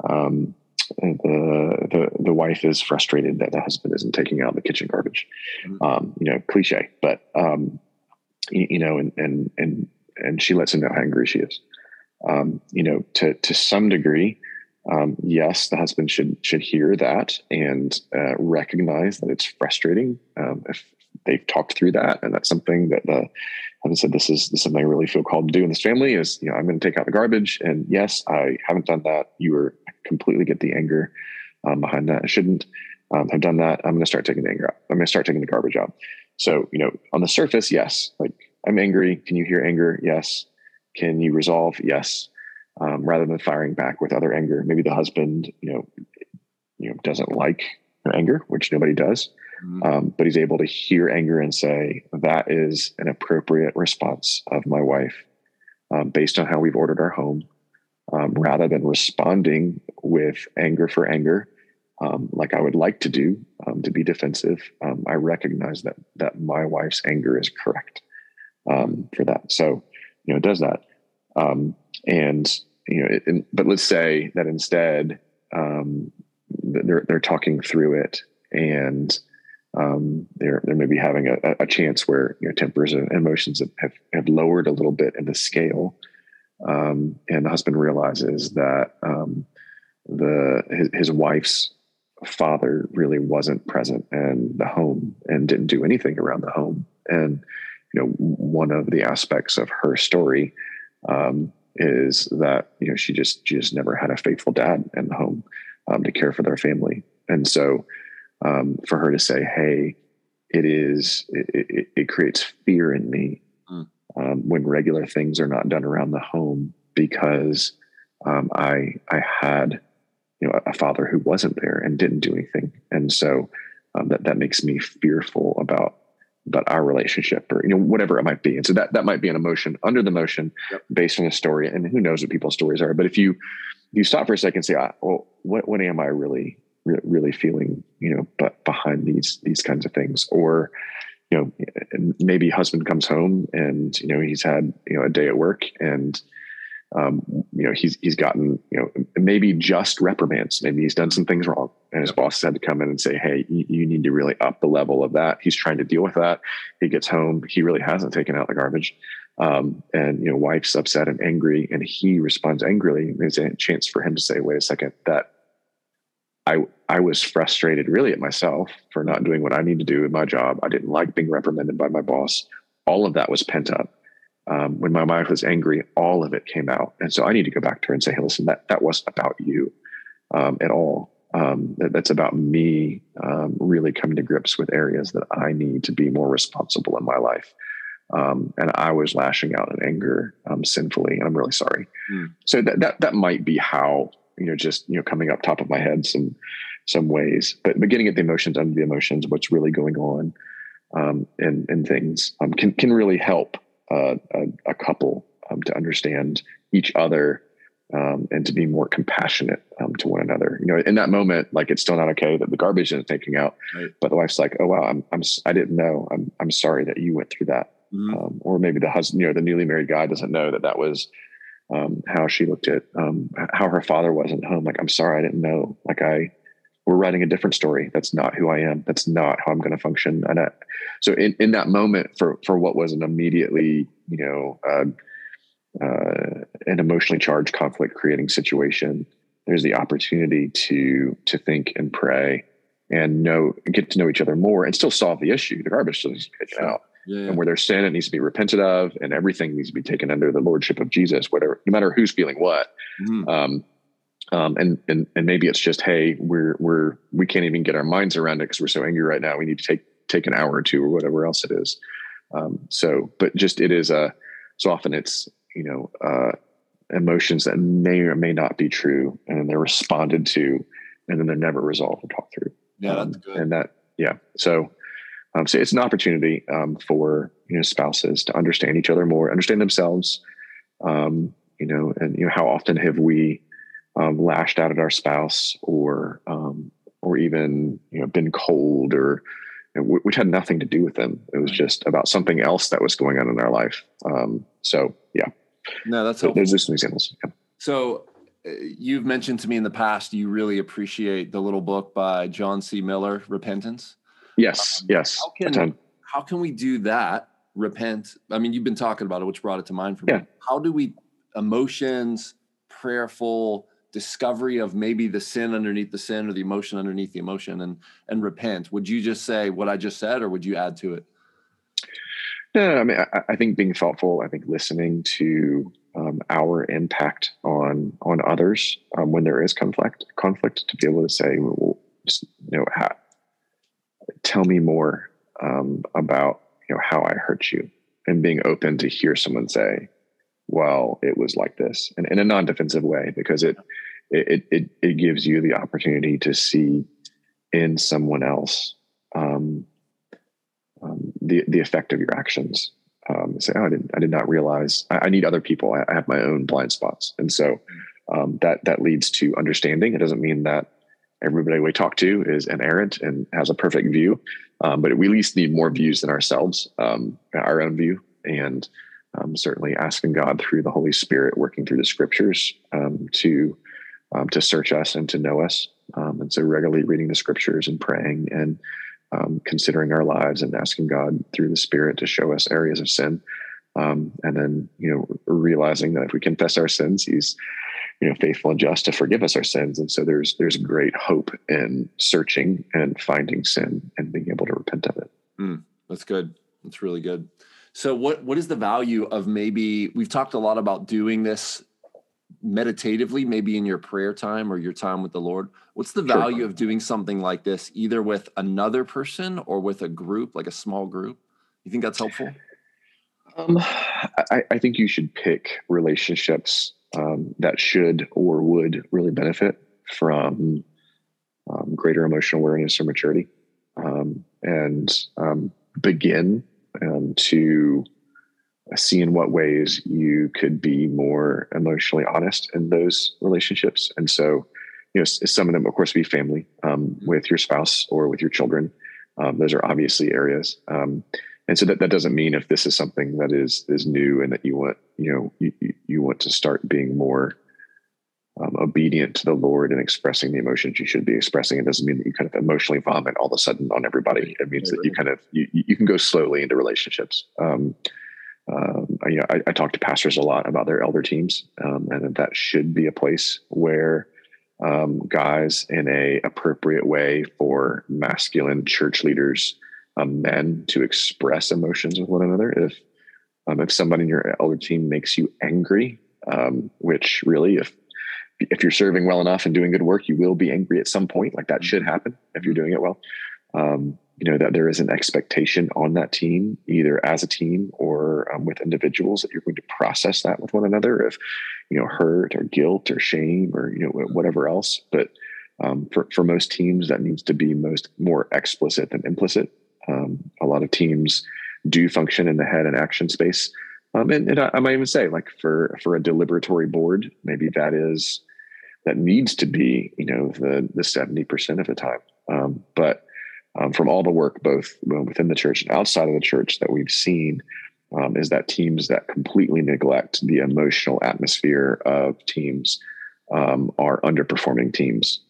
um, the the the wife is frustrated that the husband isn't taking out the kitchen garbage. Mm-hmm. Um, you know, cliche, but um, you, you, know, and and and and she lets him know how angry she is. Um, you know, to to some degree, um, yes, the husband should should hear that and uh, recognize that it's frustrating. Um, if they've talked through that, and that's something that the husband said, "This is this is something I really feel called to do in this family." Is you know, I'm going to take out the garbage, and yes, I haven't done that. You were completely get the anger um, behind that. I shouldn't um, have done that. I'm going to start taking the anger out. I'm going to start taking the garbage out. So, you know, on the surface, yes, like I'm angry. Can you hear anger? Yes. Can you resolve? Yes. um, rather than firing back with other anger. Maybe the husband, you know, you know, doesn't like anger, which nobody does, mm-hmm. um, but he's able to hear anger and say that is an appropriate response of my wife um, based on how we've ordered our home, um, rather than responding with anger for anger. Um, like I would like to do um, to be defensive, I recognize that that my wife's anger is correct for that. So, you know, it does that, and you know, it, but let's say that instead um, they're they're talking through it and um, they're they're maybe having a, a chance where you know tempers and emotions have, have, have lowered a little bit in the scale, um, and the husband realizes that um, the his, his wife's father really wasn't present in the home and didn't do anything around the home, and you know one of the aspects of her story um, is that you know she just she just never had a faithful dad in the home um, to care for their family, and so um, for her to say, "Hey, it is it, it, it creates fear in me mm. Um, when regular things are not done around the home because um, I I had you know a father who wasn't there and didn't do anything, and so um, that that makes me fearful about about our relationship or you know whatever it might be. And so that that might be an emotion under the motion yep. based on a story. And who knows what people's stories are. But if you you stop for a second and say ah, well what what am i really really feeling you know but behind these these kinds of things? Or you know maybe husband comes home and you know he's had you know a day at work and um, you know he's he's gotten you know maybe just reprimands. Maybe he's done some things wrong and his boss had to come in and say hey you, you, need to really up the level of that. He's trying to deal with that. He gets home. He really hasn't taken out the garbage. Um, and you know wife's upset and angry and he responds angrily. There's a chance for him to say wait a second. That i i was frustrated really at myself for not doing what i need to do in my job i didn't like being reprimanded by my boss all of that was pent up um, when my wife was angry, all of it came out. And so I need to go back to her and say, hey, listen, that, that wasn't about you um, at all. Um, that, that's about me um, really coming to grips with areas that I need to be more responsible in my life. Um, and I was lashing out in anger um, sinfully, and I'm really sorry. Mm. So that, that that might be how you know, just you know, coming up top of my head some some ways, but beginning at the emotions under the emotions, what's really going on, um, and and things um, can can really help uh, a, a, couple um, to understand each other um, and to be more compassionate um, to one another. You know, in that moment, like it's still not okay that the garbage isn't taking out, right. but the wife's like, "Oh wow, I'm, I'm I didn't know. I'm I'm sorry that you went through that." Mm-hmm. Um, or maybe the husband, you know, the newly married guy doesn't know that that was um, how she looked at um, how her father wasn't home. Like, I'm sorry, I didn't know. Like, I we're writing a different story. That's not who I am. That's not how I'm going to function. And I, so in, in that moment for, for what was an immediately, you know, uh, uh, an emotionally charged conflict creating situation, there's the opportunity to, to think and pray and know, get to know each other more and still solve the issue. The garbage to be out. Yeah, And where there's sin, it needs to be repented of, and everything needs to be taken under the lordship of Jesus, whatever, no matter who's feeling what. Mm-hmm. Um, um, and and and maybe it's just hey we're we're we can't even get our minds around it because we're so angry right now we need to take take an hour or two or whatever else it is um, so but just it is a so often it's you know uh, emotions that may or may not be true and then they're responded to and then they're never resolved or talked through yeah that's um, good. and that yeah so um, so it's an opportunity um, for you know spouses to understand each other more understand themselves um, you know and you know how often have we um, lashed out at our spouse or um, or even you know been cold or you know, which had nothing to do with them. It was just about something else that was going on in their life. Um, so yeah, no, that's so there's just some examples. Yeah. So uh, you've mentioned to me in the past you really appreciate the little book by John C. Miller, Repentance. Yes, um, yes. How can, how can we do that? Repent. I mean, you've been talking about it, which brought it to mind for me. Yeah. How do we emotions, prayerful, discovery of maybe the sin underneath the sin or the emotion underneath the emotion and and repent would you just say what i just said or would you add to it no, I mean, I, I think being thoughtful. I think listening to um, our impact on on others um, when there is conflict, conflict to be able to say, well, just, you know, how, tell me more um, about you know how I hurt you, and being open to hear someone say, well, it was like this, and in a non-defensive way, because it it it it gives you the opportunity to see in someone else um, um, the the effect of your actions. Um, say, oh, I didn't, I did not realize. I, I need other people. I, I, have my own blind spots, and so um, that that leads to understanding. It doesn't mean that everybody we talk to is an errant and has a perfect view, um, but we at least need more views than ourselves, um, our own view, and um, certainly asking God through the Holy Spirit, working through the Scriptures to to search us and to know us. and so regularly reading the Scriptures and praying and um, considering our lives and asking God through the Spirit to show us areas of sin. Um, and then, you know, realizing that if we confess our sins, He's, you know, faithful and just to forgive us our sins. And so there's there's great hope in searching and finding sin and being able to repent of it. Mm, that's good. That's really good. So, what what is the value of maybe we've talked a lot about doing this meditatively, maybe in your prayer time or your time with the Lord? What's the value sure. of doing something like this, either with another person or with a group, like a small group? You think that's helpful? Um, I, I, think you should pick relationships um, that should or would really benefit from um, greater emotional awareness or maturity, um, and um, begin um, to see in what ways you could be more emotionally honest in those relationships. And so, you know, some of them, of course, be family um, with your spouse or with your children. Those are obviously areas. And so that, that doesn't mean if this is something that is is new and that you want, you know, you, you want to start being more um, obedient to the Lord and expressing the emotions you should be expressing. It doesn't mean that you kind of emotionally vomit all of a sudden on everybody. It means that you kind of you, you can go slowly into relationships. Um, um, I, you know, I, I, talk to pastors a lot about their elder teams, um, and that, that should be a place where um, guys, in a appropriate way for masculine church leaders, um, men, to express emotions with one another. If um, if somebody in your elder team makes you angry, um, which really, if if you're serving well enough and doing good work, you will be angry at some point. Like that should happen if you're doing it well. Um, you know that there is an expectation on that team either as a team or um, with individuals that you're going to process that with one another of you know hurt or guilt or shame or you know whatever else but um, for, for most teams that needs to be most more explicit than implicit um, a lot of teams do function in the head and action space. Um, and, and I, I might even say like for for a deliberatory board maybe that is that needs to be you know the the 70% of the time. Um, but um, from all the work, both within the church and outside of the church, that we've seen um, is that teams that completely neglect the emotional atmosphere of teams um, are underperforming teams.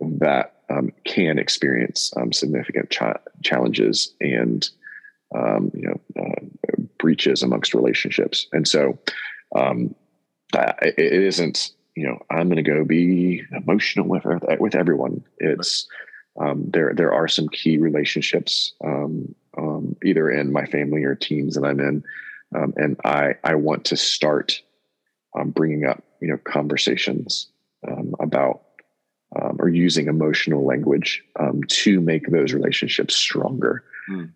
That um, can experience um, significant challenges and you know uh, breaches amongst relationships. And so it isn't you know I'm going to go be emotional with with everyone. It's um, there there are some key relationships um, um, either in my family or teams that I'm in, um, and I I want to start um, bringing up you know conversations um, or using emotional language to make those relationships stronger. Mm.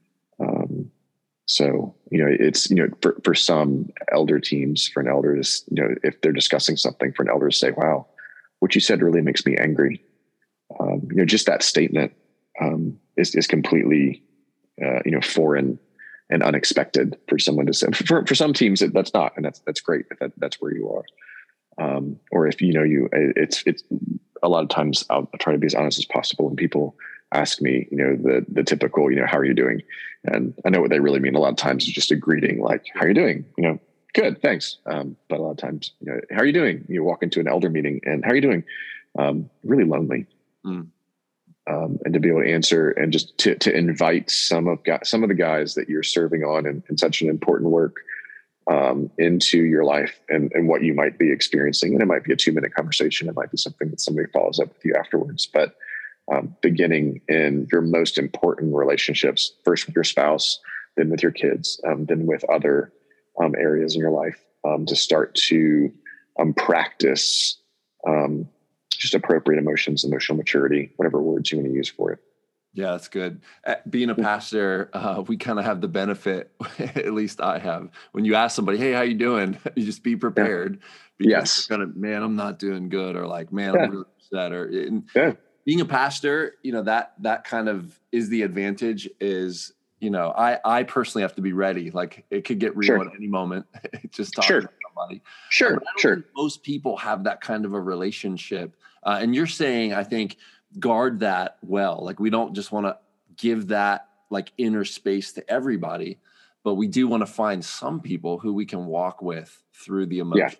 so you know it's you know for for some elder teams for an elder to you know if they're discussing something for an elder to say wow what you said really makes me angry um, you know, just that statement um, is is completely uh, you know foreign and unexpected for someone to say. For for some teams, that's not, and that's that's great if that, that's where you are. Um, or if you know you, it's it's a lot of times I'll try to be as honest as possible when people ask me, you know, the the typical, you know, how are you doing? And I know what they really mean. A lot of times it's just a greeting, like, how are you doing? You know, good, thanks. Um, but a lot of times, you know, how are you doing? You walk into an elder meeting and how are you doing? Um, really lonely. Mm. Um, and to be able to answer and just to, to invite some of some of the guys that you're serving on in, in such an important work um, into your life and, and what you might be experiencing. And it might be a two minute conversation. It might be something that somebody follows up with you afterwards. But um, beginning in your most important relationships, first with your spouse, then with your kids, um, then with other um, areas in your life, um, to start to practice just appropriate emotions, emotional maturity, whatever words you want to use for it. Yeah, that's good. Uh, being a pastor, uh, we kind of have the benefit, at least I have. When you ask somebody, "Hey, how you doing?" you just be prepared. Yes. Kind of, man, I'm not doing good, or like, man, yeah. I'm really upset. Or yeah. being a pastor, you know that that kind of is the advantage. Is you know, I I personally have to be ready. Like it could get real sure. at any moment. just talking sure. to somebody. Sure, sure. most people have that kind of a relationship, uh, and you're saying, I think guard that well. Like we don't just want to give that like inner space to everybody, but we do want to find some people who we can walk with through the emotion. Yeah,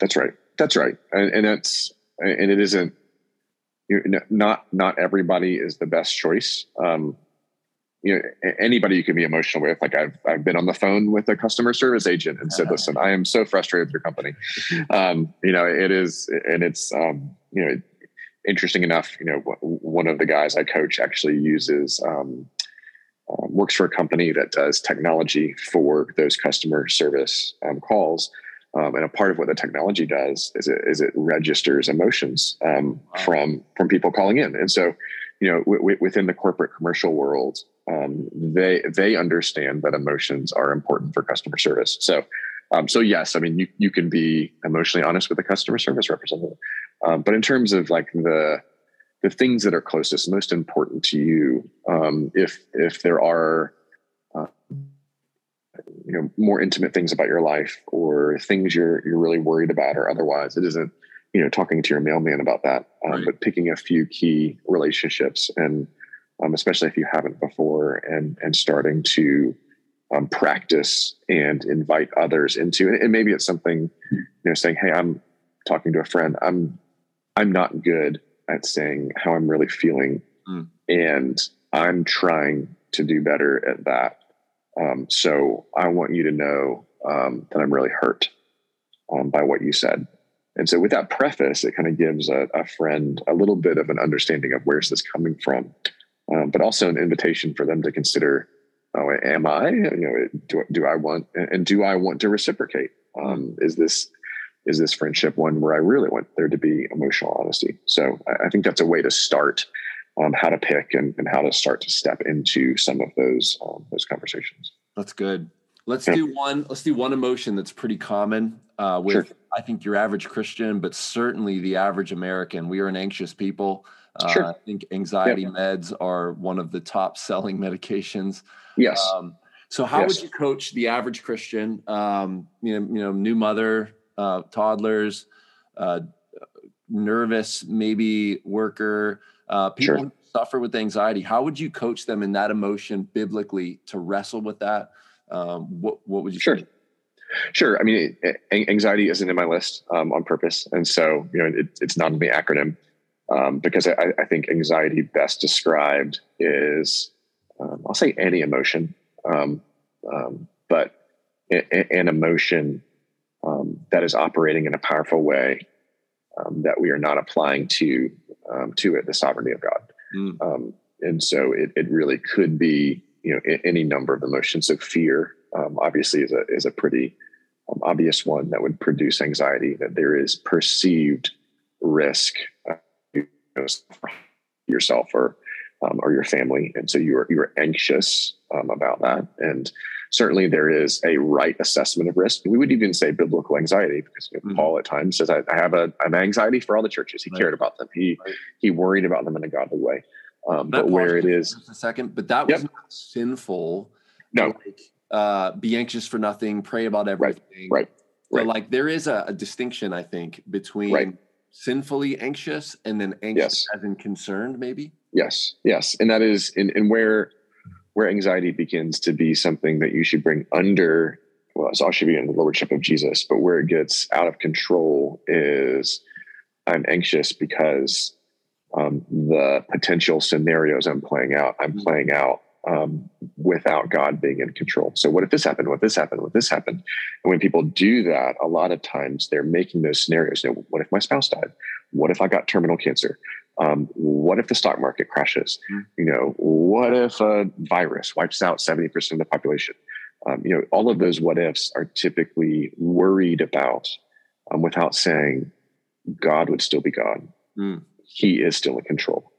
that's right. That's right. And, and that's and it isn't. Not not everybody is the best choice. Um, you know, anybody you can be emotional with. Like I've I've been on the phone with a customer service agent and said, "Listen, I am so frustrated with your company." Um, you know, it is, and it's um, you know, interesting enough, you know, one of the guys I coach actually uses um, uh, works for a company that does technology for those customer service um, calls. Um, and a part of what the technology does is it, is it registers emotions um, wow. from from people calling in. And so, you know, w- w- within the corporate commercial world, um, they they understand that emotions are important for customer service. So, um, so yes, I mean, you you can be emotionally honest with a customer service representative, um, but in terms of like the the things that are closest, most important to you, um, if if there are uh, you know more intimate things about your life or things you're you're really worried about or otherwise, it isn't you know talking to your mailman about that, um, right. but picking a few key relationships and um, especially if you haven't before, and and starting to um, practice and invite others into, and maybe it's something you know saying, "Hey, I'm talking to a friend. I'm I'm not good at saying how I'm really feeling. Mm. And I'm trying to do better at that. Um, so I want you to know um, that I'm really hurt um, by what you said. And so with that preface, it kind of gives a, a, friend a little bit of an understanding of where's this coming from, um, but also an invitation for them to consider, oh, am I, you know, do, do I want, and do I want to reciprocate? Um, is this, is this friendship one where I really want there to be emotional honesty? So I, I think that's a way to start um, how to pick and, and, how to start to step into some of those um, those conversations. That's good. Let's yeah. do one. Let's do one emotion that's pretty common uh, with sure. I think your average Christian, but certainly the average American. We are an anxious people. Uh, sure. I think anxiety yeah. meds are one of the top selling medications. Yes. Um, so how yes. would you coach the average Christian? Um, you know, you know, new mother, uh, toddlers, uh, nervous, maybe worker, uh, people sure. who suffer with anxiety. How would you coach them in that emotion biblically to wrestle with that? Um, what what would you sure. Say? Sure. I mean, anxiety isn't in my list um, on purpose, and so you know it, it's not in the acronym um, because I, I, think anxiety best described is um, I'll say any emotion, um, um, but an emotion um, that is operating in a powerful way um, that we are not applying to um, to it the sovereignty of God. Mm. and so it, it really could be you know any number of emotions. So fear um, obviously is a is a pretty um, obvious one that would produce anxiety. That there is perceived risk uh, you know, yourself or um, or your family, and so you're you're anxious about that and certainly there is a right assessment of risk. We would even say biblical anxiety because you know, mm-hmm. Paul at times says, I, I have a, an anxiety for all the churches. He right. cared about them. He, right. he worried about them in a godly way. Um, but where it is a second, but that was yep. not sinful. No, like, uh, be anxious for nothing, pray about everything. Right. Right. So like there is a, a distinction, I think, between right. sinfully anxious and then anxious yes. as in concerned, maybe. Yes. Yes. And that is in, in where where anxiety begins to be something that you should bring under well it's all should be in the lordship of jesus but where it gets out of control is i'm anxious because um, the potential scenarios i'm playing out i'm mm-hmm. playing out um, without god being in control. So what if this happened? What if this happened? What if this happened? And when people do that a lot of times they're making those scenarios you know, what if my spouse died? What if i got terminal cancer um, what if the stock market crashes? Mm. You know, what if a virus wipes out 70% of the population? Um, you know, all of those what ifs are typically worried about um, without saying God would still be God. Mm. He is still in control.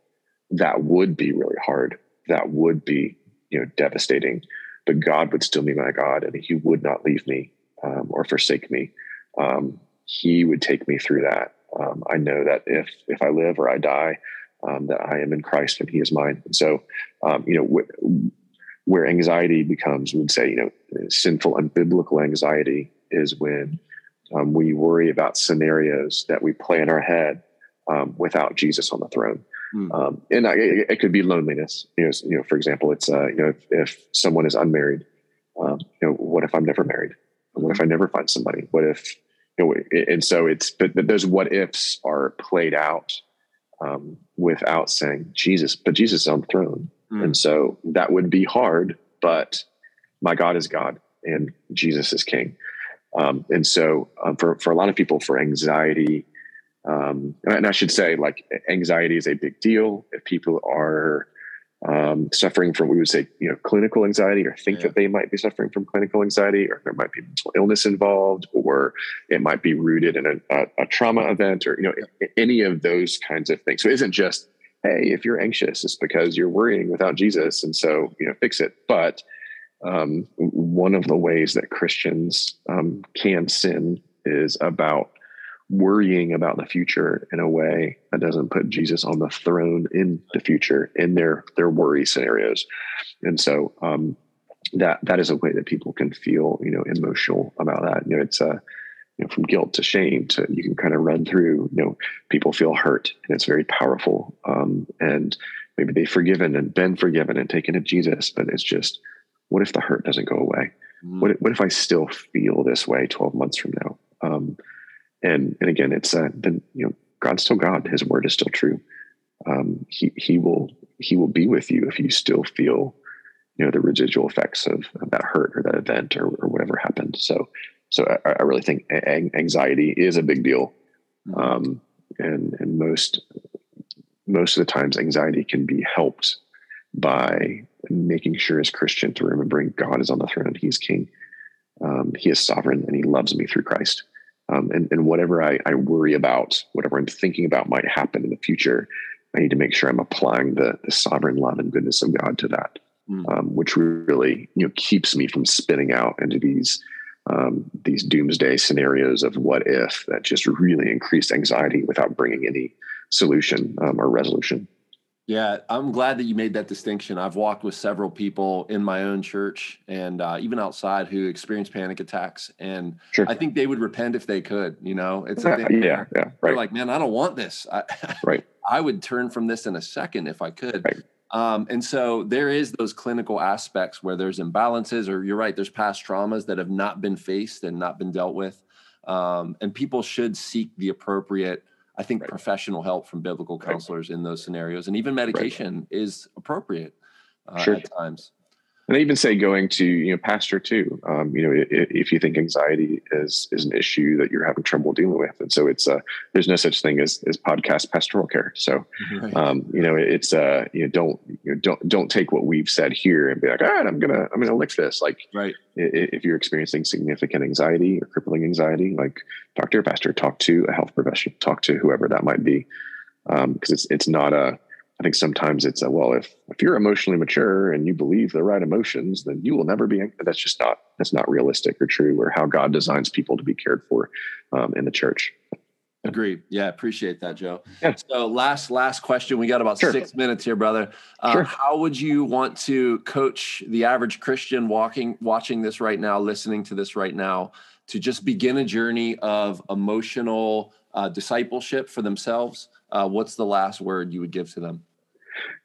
That would be really hard that would be, you know, devastating. But God would still be my God, and He would not leave me um, or forsake me. Um, he would take me through that. Um, I know that if if I live or I die, um, that I am in Christ and He is mine. And so, um, you know, wh- where anxiety becomes, we would say, you know, sinful and biblical anxiety is when um, we worry about scenarios that we play in our head um, without Jesus on the throne. Mm. Um, and I, it, it, could be loneliness. You know, you know, for example, it's uh, you know, if, if someone is unmarried, um, you know, what if I'm never married? What if I never find somebody? What if, and so it's, but, those what ifs are played out um, without saying Jesus, but Jesus is on the throne. Mm. And so that would be hard, but my God is God and Jesus is King. Um, and so um, for, for a lot of people, for anxiety, um, and I should say, like anxiety is a big deal. If people are um, suffering from, we would say, you know, clinical anxiety, or think yeah. that they might be suffering from clinical anxiety, or there might be mental illness involved, or it might be rooted in a, a, a trauma event, or you know, yeah. any of those kinds of things. So it isn't just, hey, if you're anxious, it's because you're worrying without Jesus, and so you know, fix it. But um, one of the ways that Christians um, can sin is about worrying about the future in a way that doesn't put Jesus on the throne in the future in their their worry scenarios. And so um, that that is a way that people can feel, you know, emotional about that. You know, it's a uh, you know, from guilt to shame to you can kind of run through, you know, people feel hurt and it's very powerful. Um, and maybe they've forgiven and been forgiven and taken to Jesus, but it's just, what if the hurt doesn't go away? Mm. What, what if I still feel this way 12 months from now? And and again, it's uh, then you know God's still God. His word is still true. Um, he he will he will be with you if you still feel you know the residual effects of, of that hurt or that event or, or whatever happened. So so I, I really think anxiety is a big deal, mm-hmm. um, and and most most of the times anxiety can be helped by making sure as Christian to remembering God is on the throne, and He's King, um, He is sovereign, and He loves me through Christ. Um, and, and whatever I, I worry about, whatever I'm thinking about might happen in the future, I need to make sure I'm applying the, the sovereign love and goodness of God to that, mm. um, which really you know keeps me from spinning out into these um, these doomsday scenarios of what if that just really increase anxiety without bringing any solution um, or resolution. Yeah, I'm glad that you made that distinction. I've walked with several people in my own church and uh, even outside who experience panic attacks, and sure. I think they would repent if they could. You know, it's yeah, yeah, yeah, right. like, man, I don't want this. I, right. I would turn from this in a second if I could. Right. Um, and so there is those clinical aspects where there's imbalances, or you're right, there's past traumas that have not been faced and not been dealt with, um, and people should seek the appropriate I think right. professional help from biblical counselors right. in those scenarios, and even medication right. is appropriate uh, sure. at times and I even say going to you know pastor too. Um, you know, if, if, you think anxiety is is an issue that you're having trouble dealing with, and so it's uh, there's no such thing as as podcast pastoral care. So, right. um, you know, it's uh, you know, don't you know, don't don't take what we've said here and be like, all right, I'm gonna I'm gonna lick this. Like, right. If you're experiencing significant anxiety or crippling anxiety, like talk to your pastor, talk to a health professional, talk to whoever that might be, because um, it's it's not a I think sometimes it's a, well, if if you're emotionally mature and you believe the right emotions, then you will never be. That's just not that's not realistic or true, or how God designs people to be cared for um, in the church. Agree. Yeah, appreciate that, Joe. Yeah. So last last question. We got about sure. six minutes here, brother. Uh, sure. How would you want to coach the average Christian walking, watching this right now, listening to this right now, to just begin a journey of emotional uh, discipleship for themselves? Uh, what's the last word you would give to them?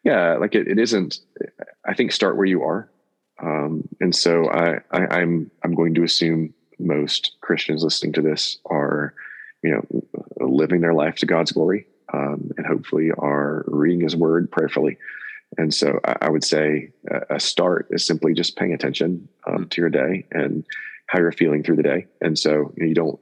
Yeah, like it, it isn't. I think start where you are, um, and so I, I, I'm I'm going to assume most Christians listening to this are, you know, living their life to God's glory, um, and hopefully are reading His Word prayerfully. And so I, I would say a start is simply just paying attention um, to your day and how you're feeling through the day. And so you, know, you don't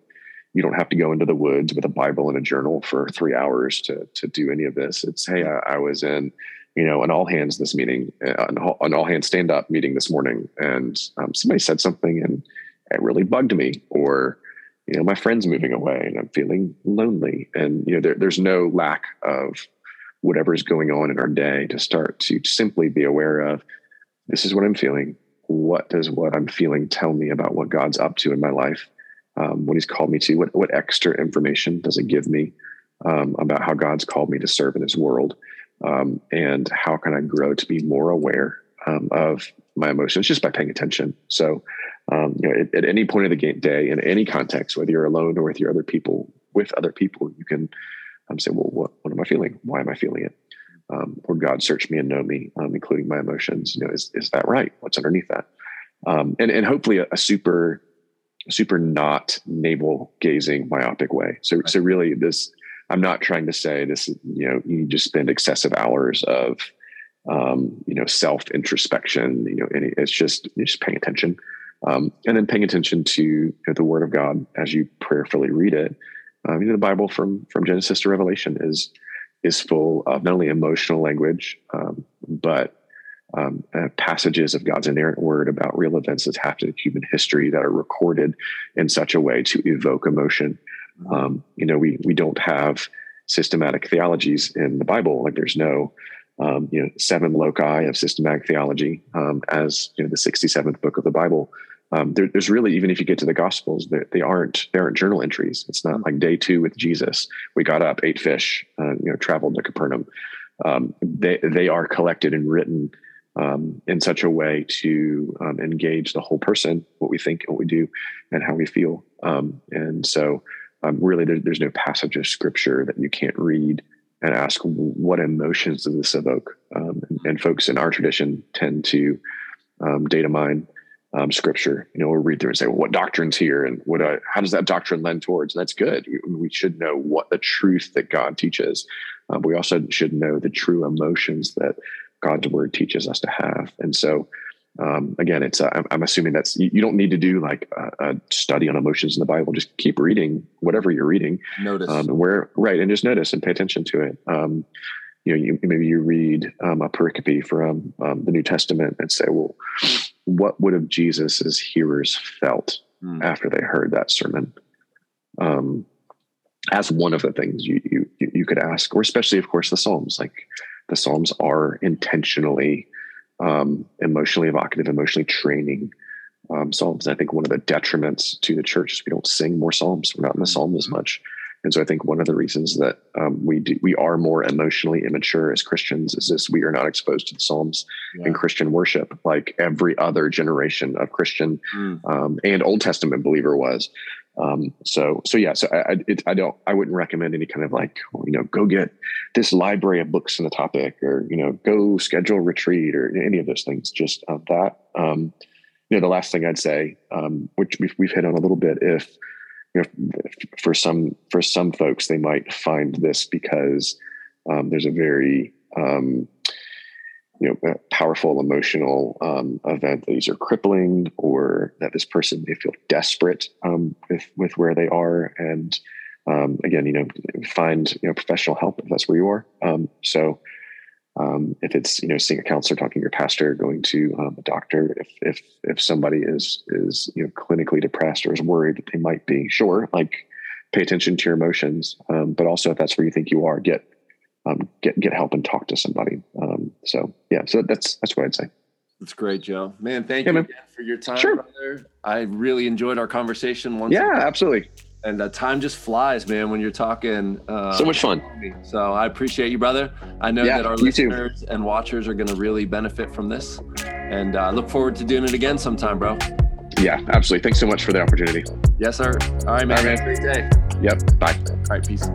you don't have to go into the woods with a Bible and a journal for three hours to to do any of this. It's hey, I, I was in you know an all hands this meeting, uh, an all, an all hands stand up meeting this morning, and um, somebody said something and it really bugged me, or you know my friend's moving away and I'm feeling lonely, and you know there, there's no lack of whatever is going on in our day to start to simply be aware of this is what I'm feeling. What does what I'm feeling tell me about what God's up to in my life? Um, what He's called me to? What what extra information does it give me um, about how God's called me to serve in His world? Um, and how can I grow to be more aware um, of my emotions just by paying attention? So, um, you know, at, at, any point of the day, in any context, whether you're alone or with your other people, with other people, you can um, say, "Well, what, what am I feeling? Why am I feeling it?" um, or God search me and know me, um, including my emotions. You know, is is that right? What's underneath that? Um, and and hopefully a, a, super super not navel gazing myopic way. So right. so really this I'm not trying to say this. You know, you just spend excessive hours of um, you know self introspection. You know, and it's just just paying attention. Um, and then paying attention to you know, the Word of God as you prayerfully read it. Um, you know, the Bible from from Genesis to Revelation is is full of not only emotional language, um, but um, uh, passages of God's inerrant word about real events that happened in human history that are recorded in such a way to evoke emotion. Mm-hmm. Um, you know, we we don't have systematic theologies in the Bible. Like there's no um, you know seven loci of systematic theology um, as you know the 67th book of the Bible um, there, there's really even if you get to the gospels they, they, aren't they aren't journal entries it's not like day two with jesus we got up ate fish uh, you know traveled to capernaum um, they they are collected and written um, in such a way to um, engage the whole person what we think what we do and how we feel um, and so um, really there, there's no passage of scripture that you can't read and ask what emotions does this evoke and, and, folks in our tradition tend to data mine um, scripture. You know, we'll read through and say, well, what doctrine's here, and what how does that doctrine lend towards? And that's good. We, should know what the truth that God teaches. Um, we also should know the true emotions that God's word teaches us to have. And so, um, again, it's uh, I'm, I'm, assuming that's you, you, don't need to do like a, a, study on emotions in the Bible. Just keep reading whatever you're reading. Notice um, where right, and just notice and pay attention to it. Um, you know, you, maybe you read um, a pericope from um, the New Testament and say, well, what would have Jesus's hearers felt mm. after they heard that sermon? Um, as one of the things you, you you could ask, or especially, of course, the Psalms. Like the Psalms are intentionally um, emotionally evocative, emotionally training um, Psalms. And I think one of the detriments to the church is we don't sing more Psalms. We're not in the Psalm as much. And so I think one of the reasons that um, we do, we are more emotionally immature as Christians is this: we are not exposed to the Psalms yeah. in Christian worship like every other generation of Christian mm. um, and Old Testament believer was. Um, so so yeah, so I it, I don't I wouldn't recommend any kind of like you know go get this library of books on the topic or you know go schedule retreat or any of those things. Just uh, that. Um, you know, the last thing I'd say, um, which we've, we've hit on a little bit, if you know, for some for some folks, they might find this because um, there's a very um, you know powerful emotional um, event that these are crippling, or that this person may feel desperate um, with with where they are, and um, again, you know, find you know professional help if that's where you are. Um, so um, if it's you know seeing a counselor, talking to your pastor, going to um, a doctor, if if if somebody is is you know clinically depressed or is worried that they might be, sure, like pay attention to your emotions, um, but also if that's where you think you are, get um, get get help and talk to somebody. Um, so yeah, so that's that's what I'd say. That's great, Joe. Man, thank yeah, you man. for your time, sure. brother. I really enjoyed our conversation. Once yeah, again. absolutely and the time just flies, man, when you're talking. Uh, so much fun. So I appreciate you, brother. I know yeah, that our listeners too. and watchers are going to really benefit from this, and I uh, look forward to doing it again sometime, bro. Yeah, absolutely. Thanks so much for the opportunity. Yes, sir. All right, man. All right, man. Have a great day. Yep. Bye. All right, peace.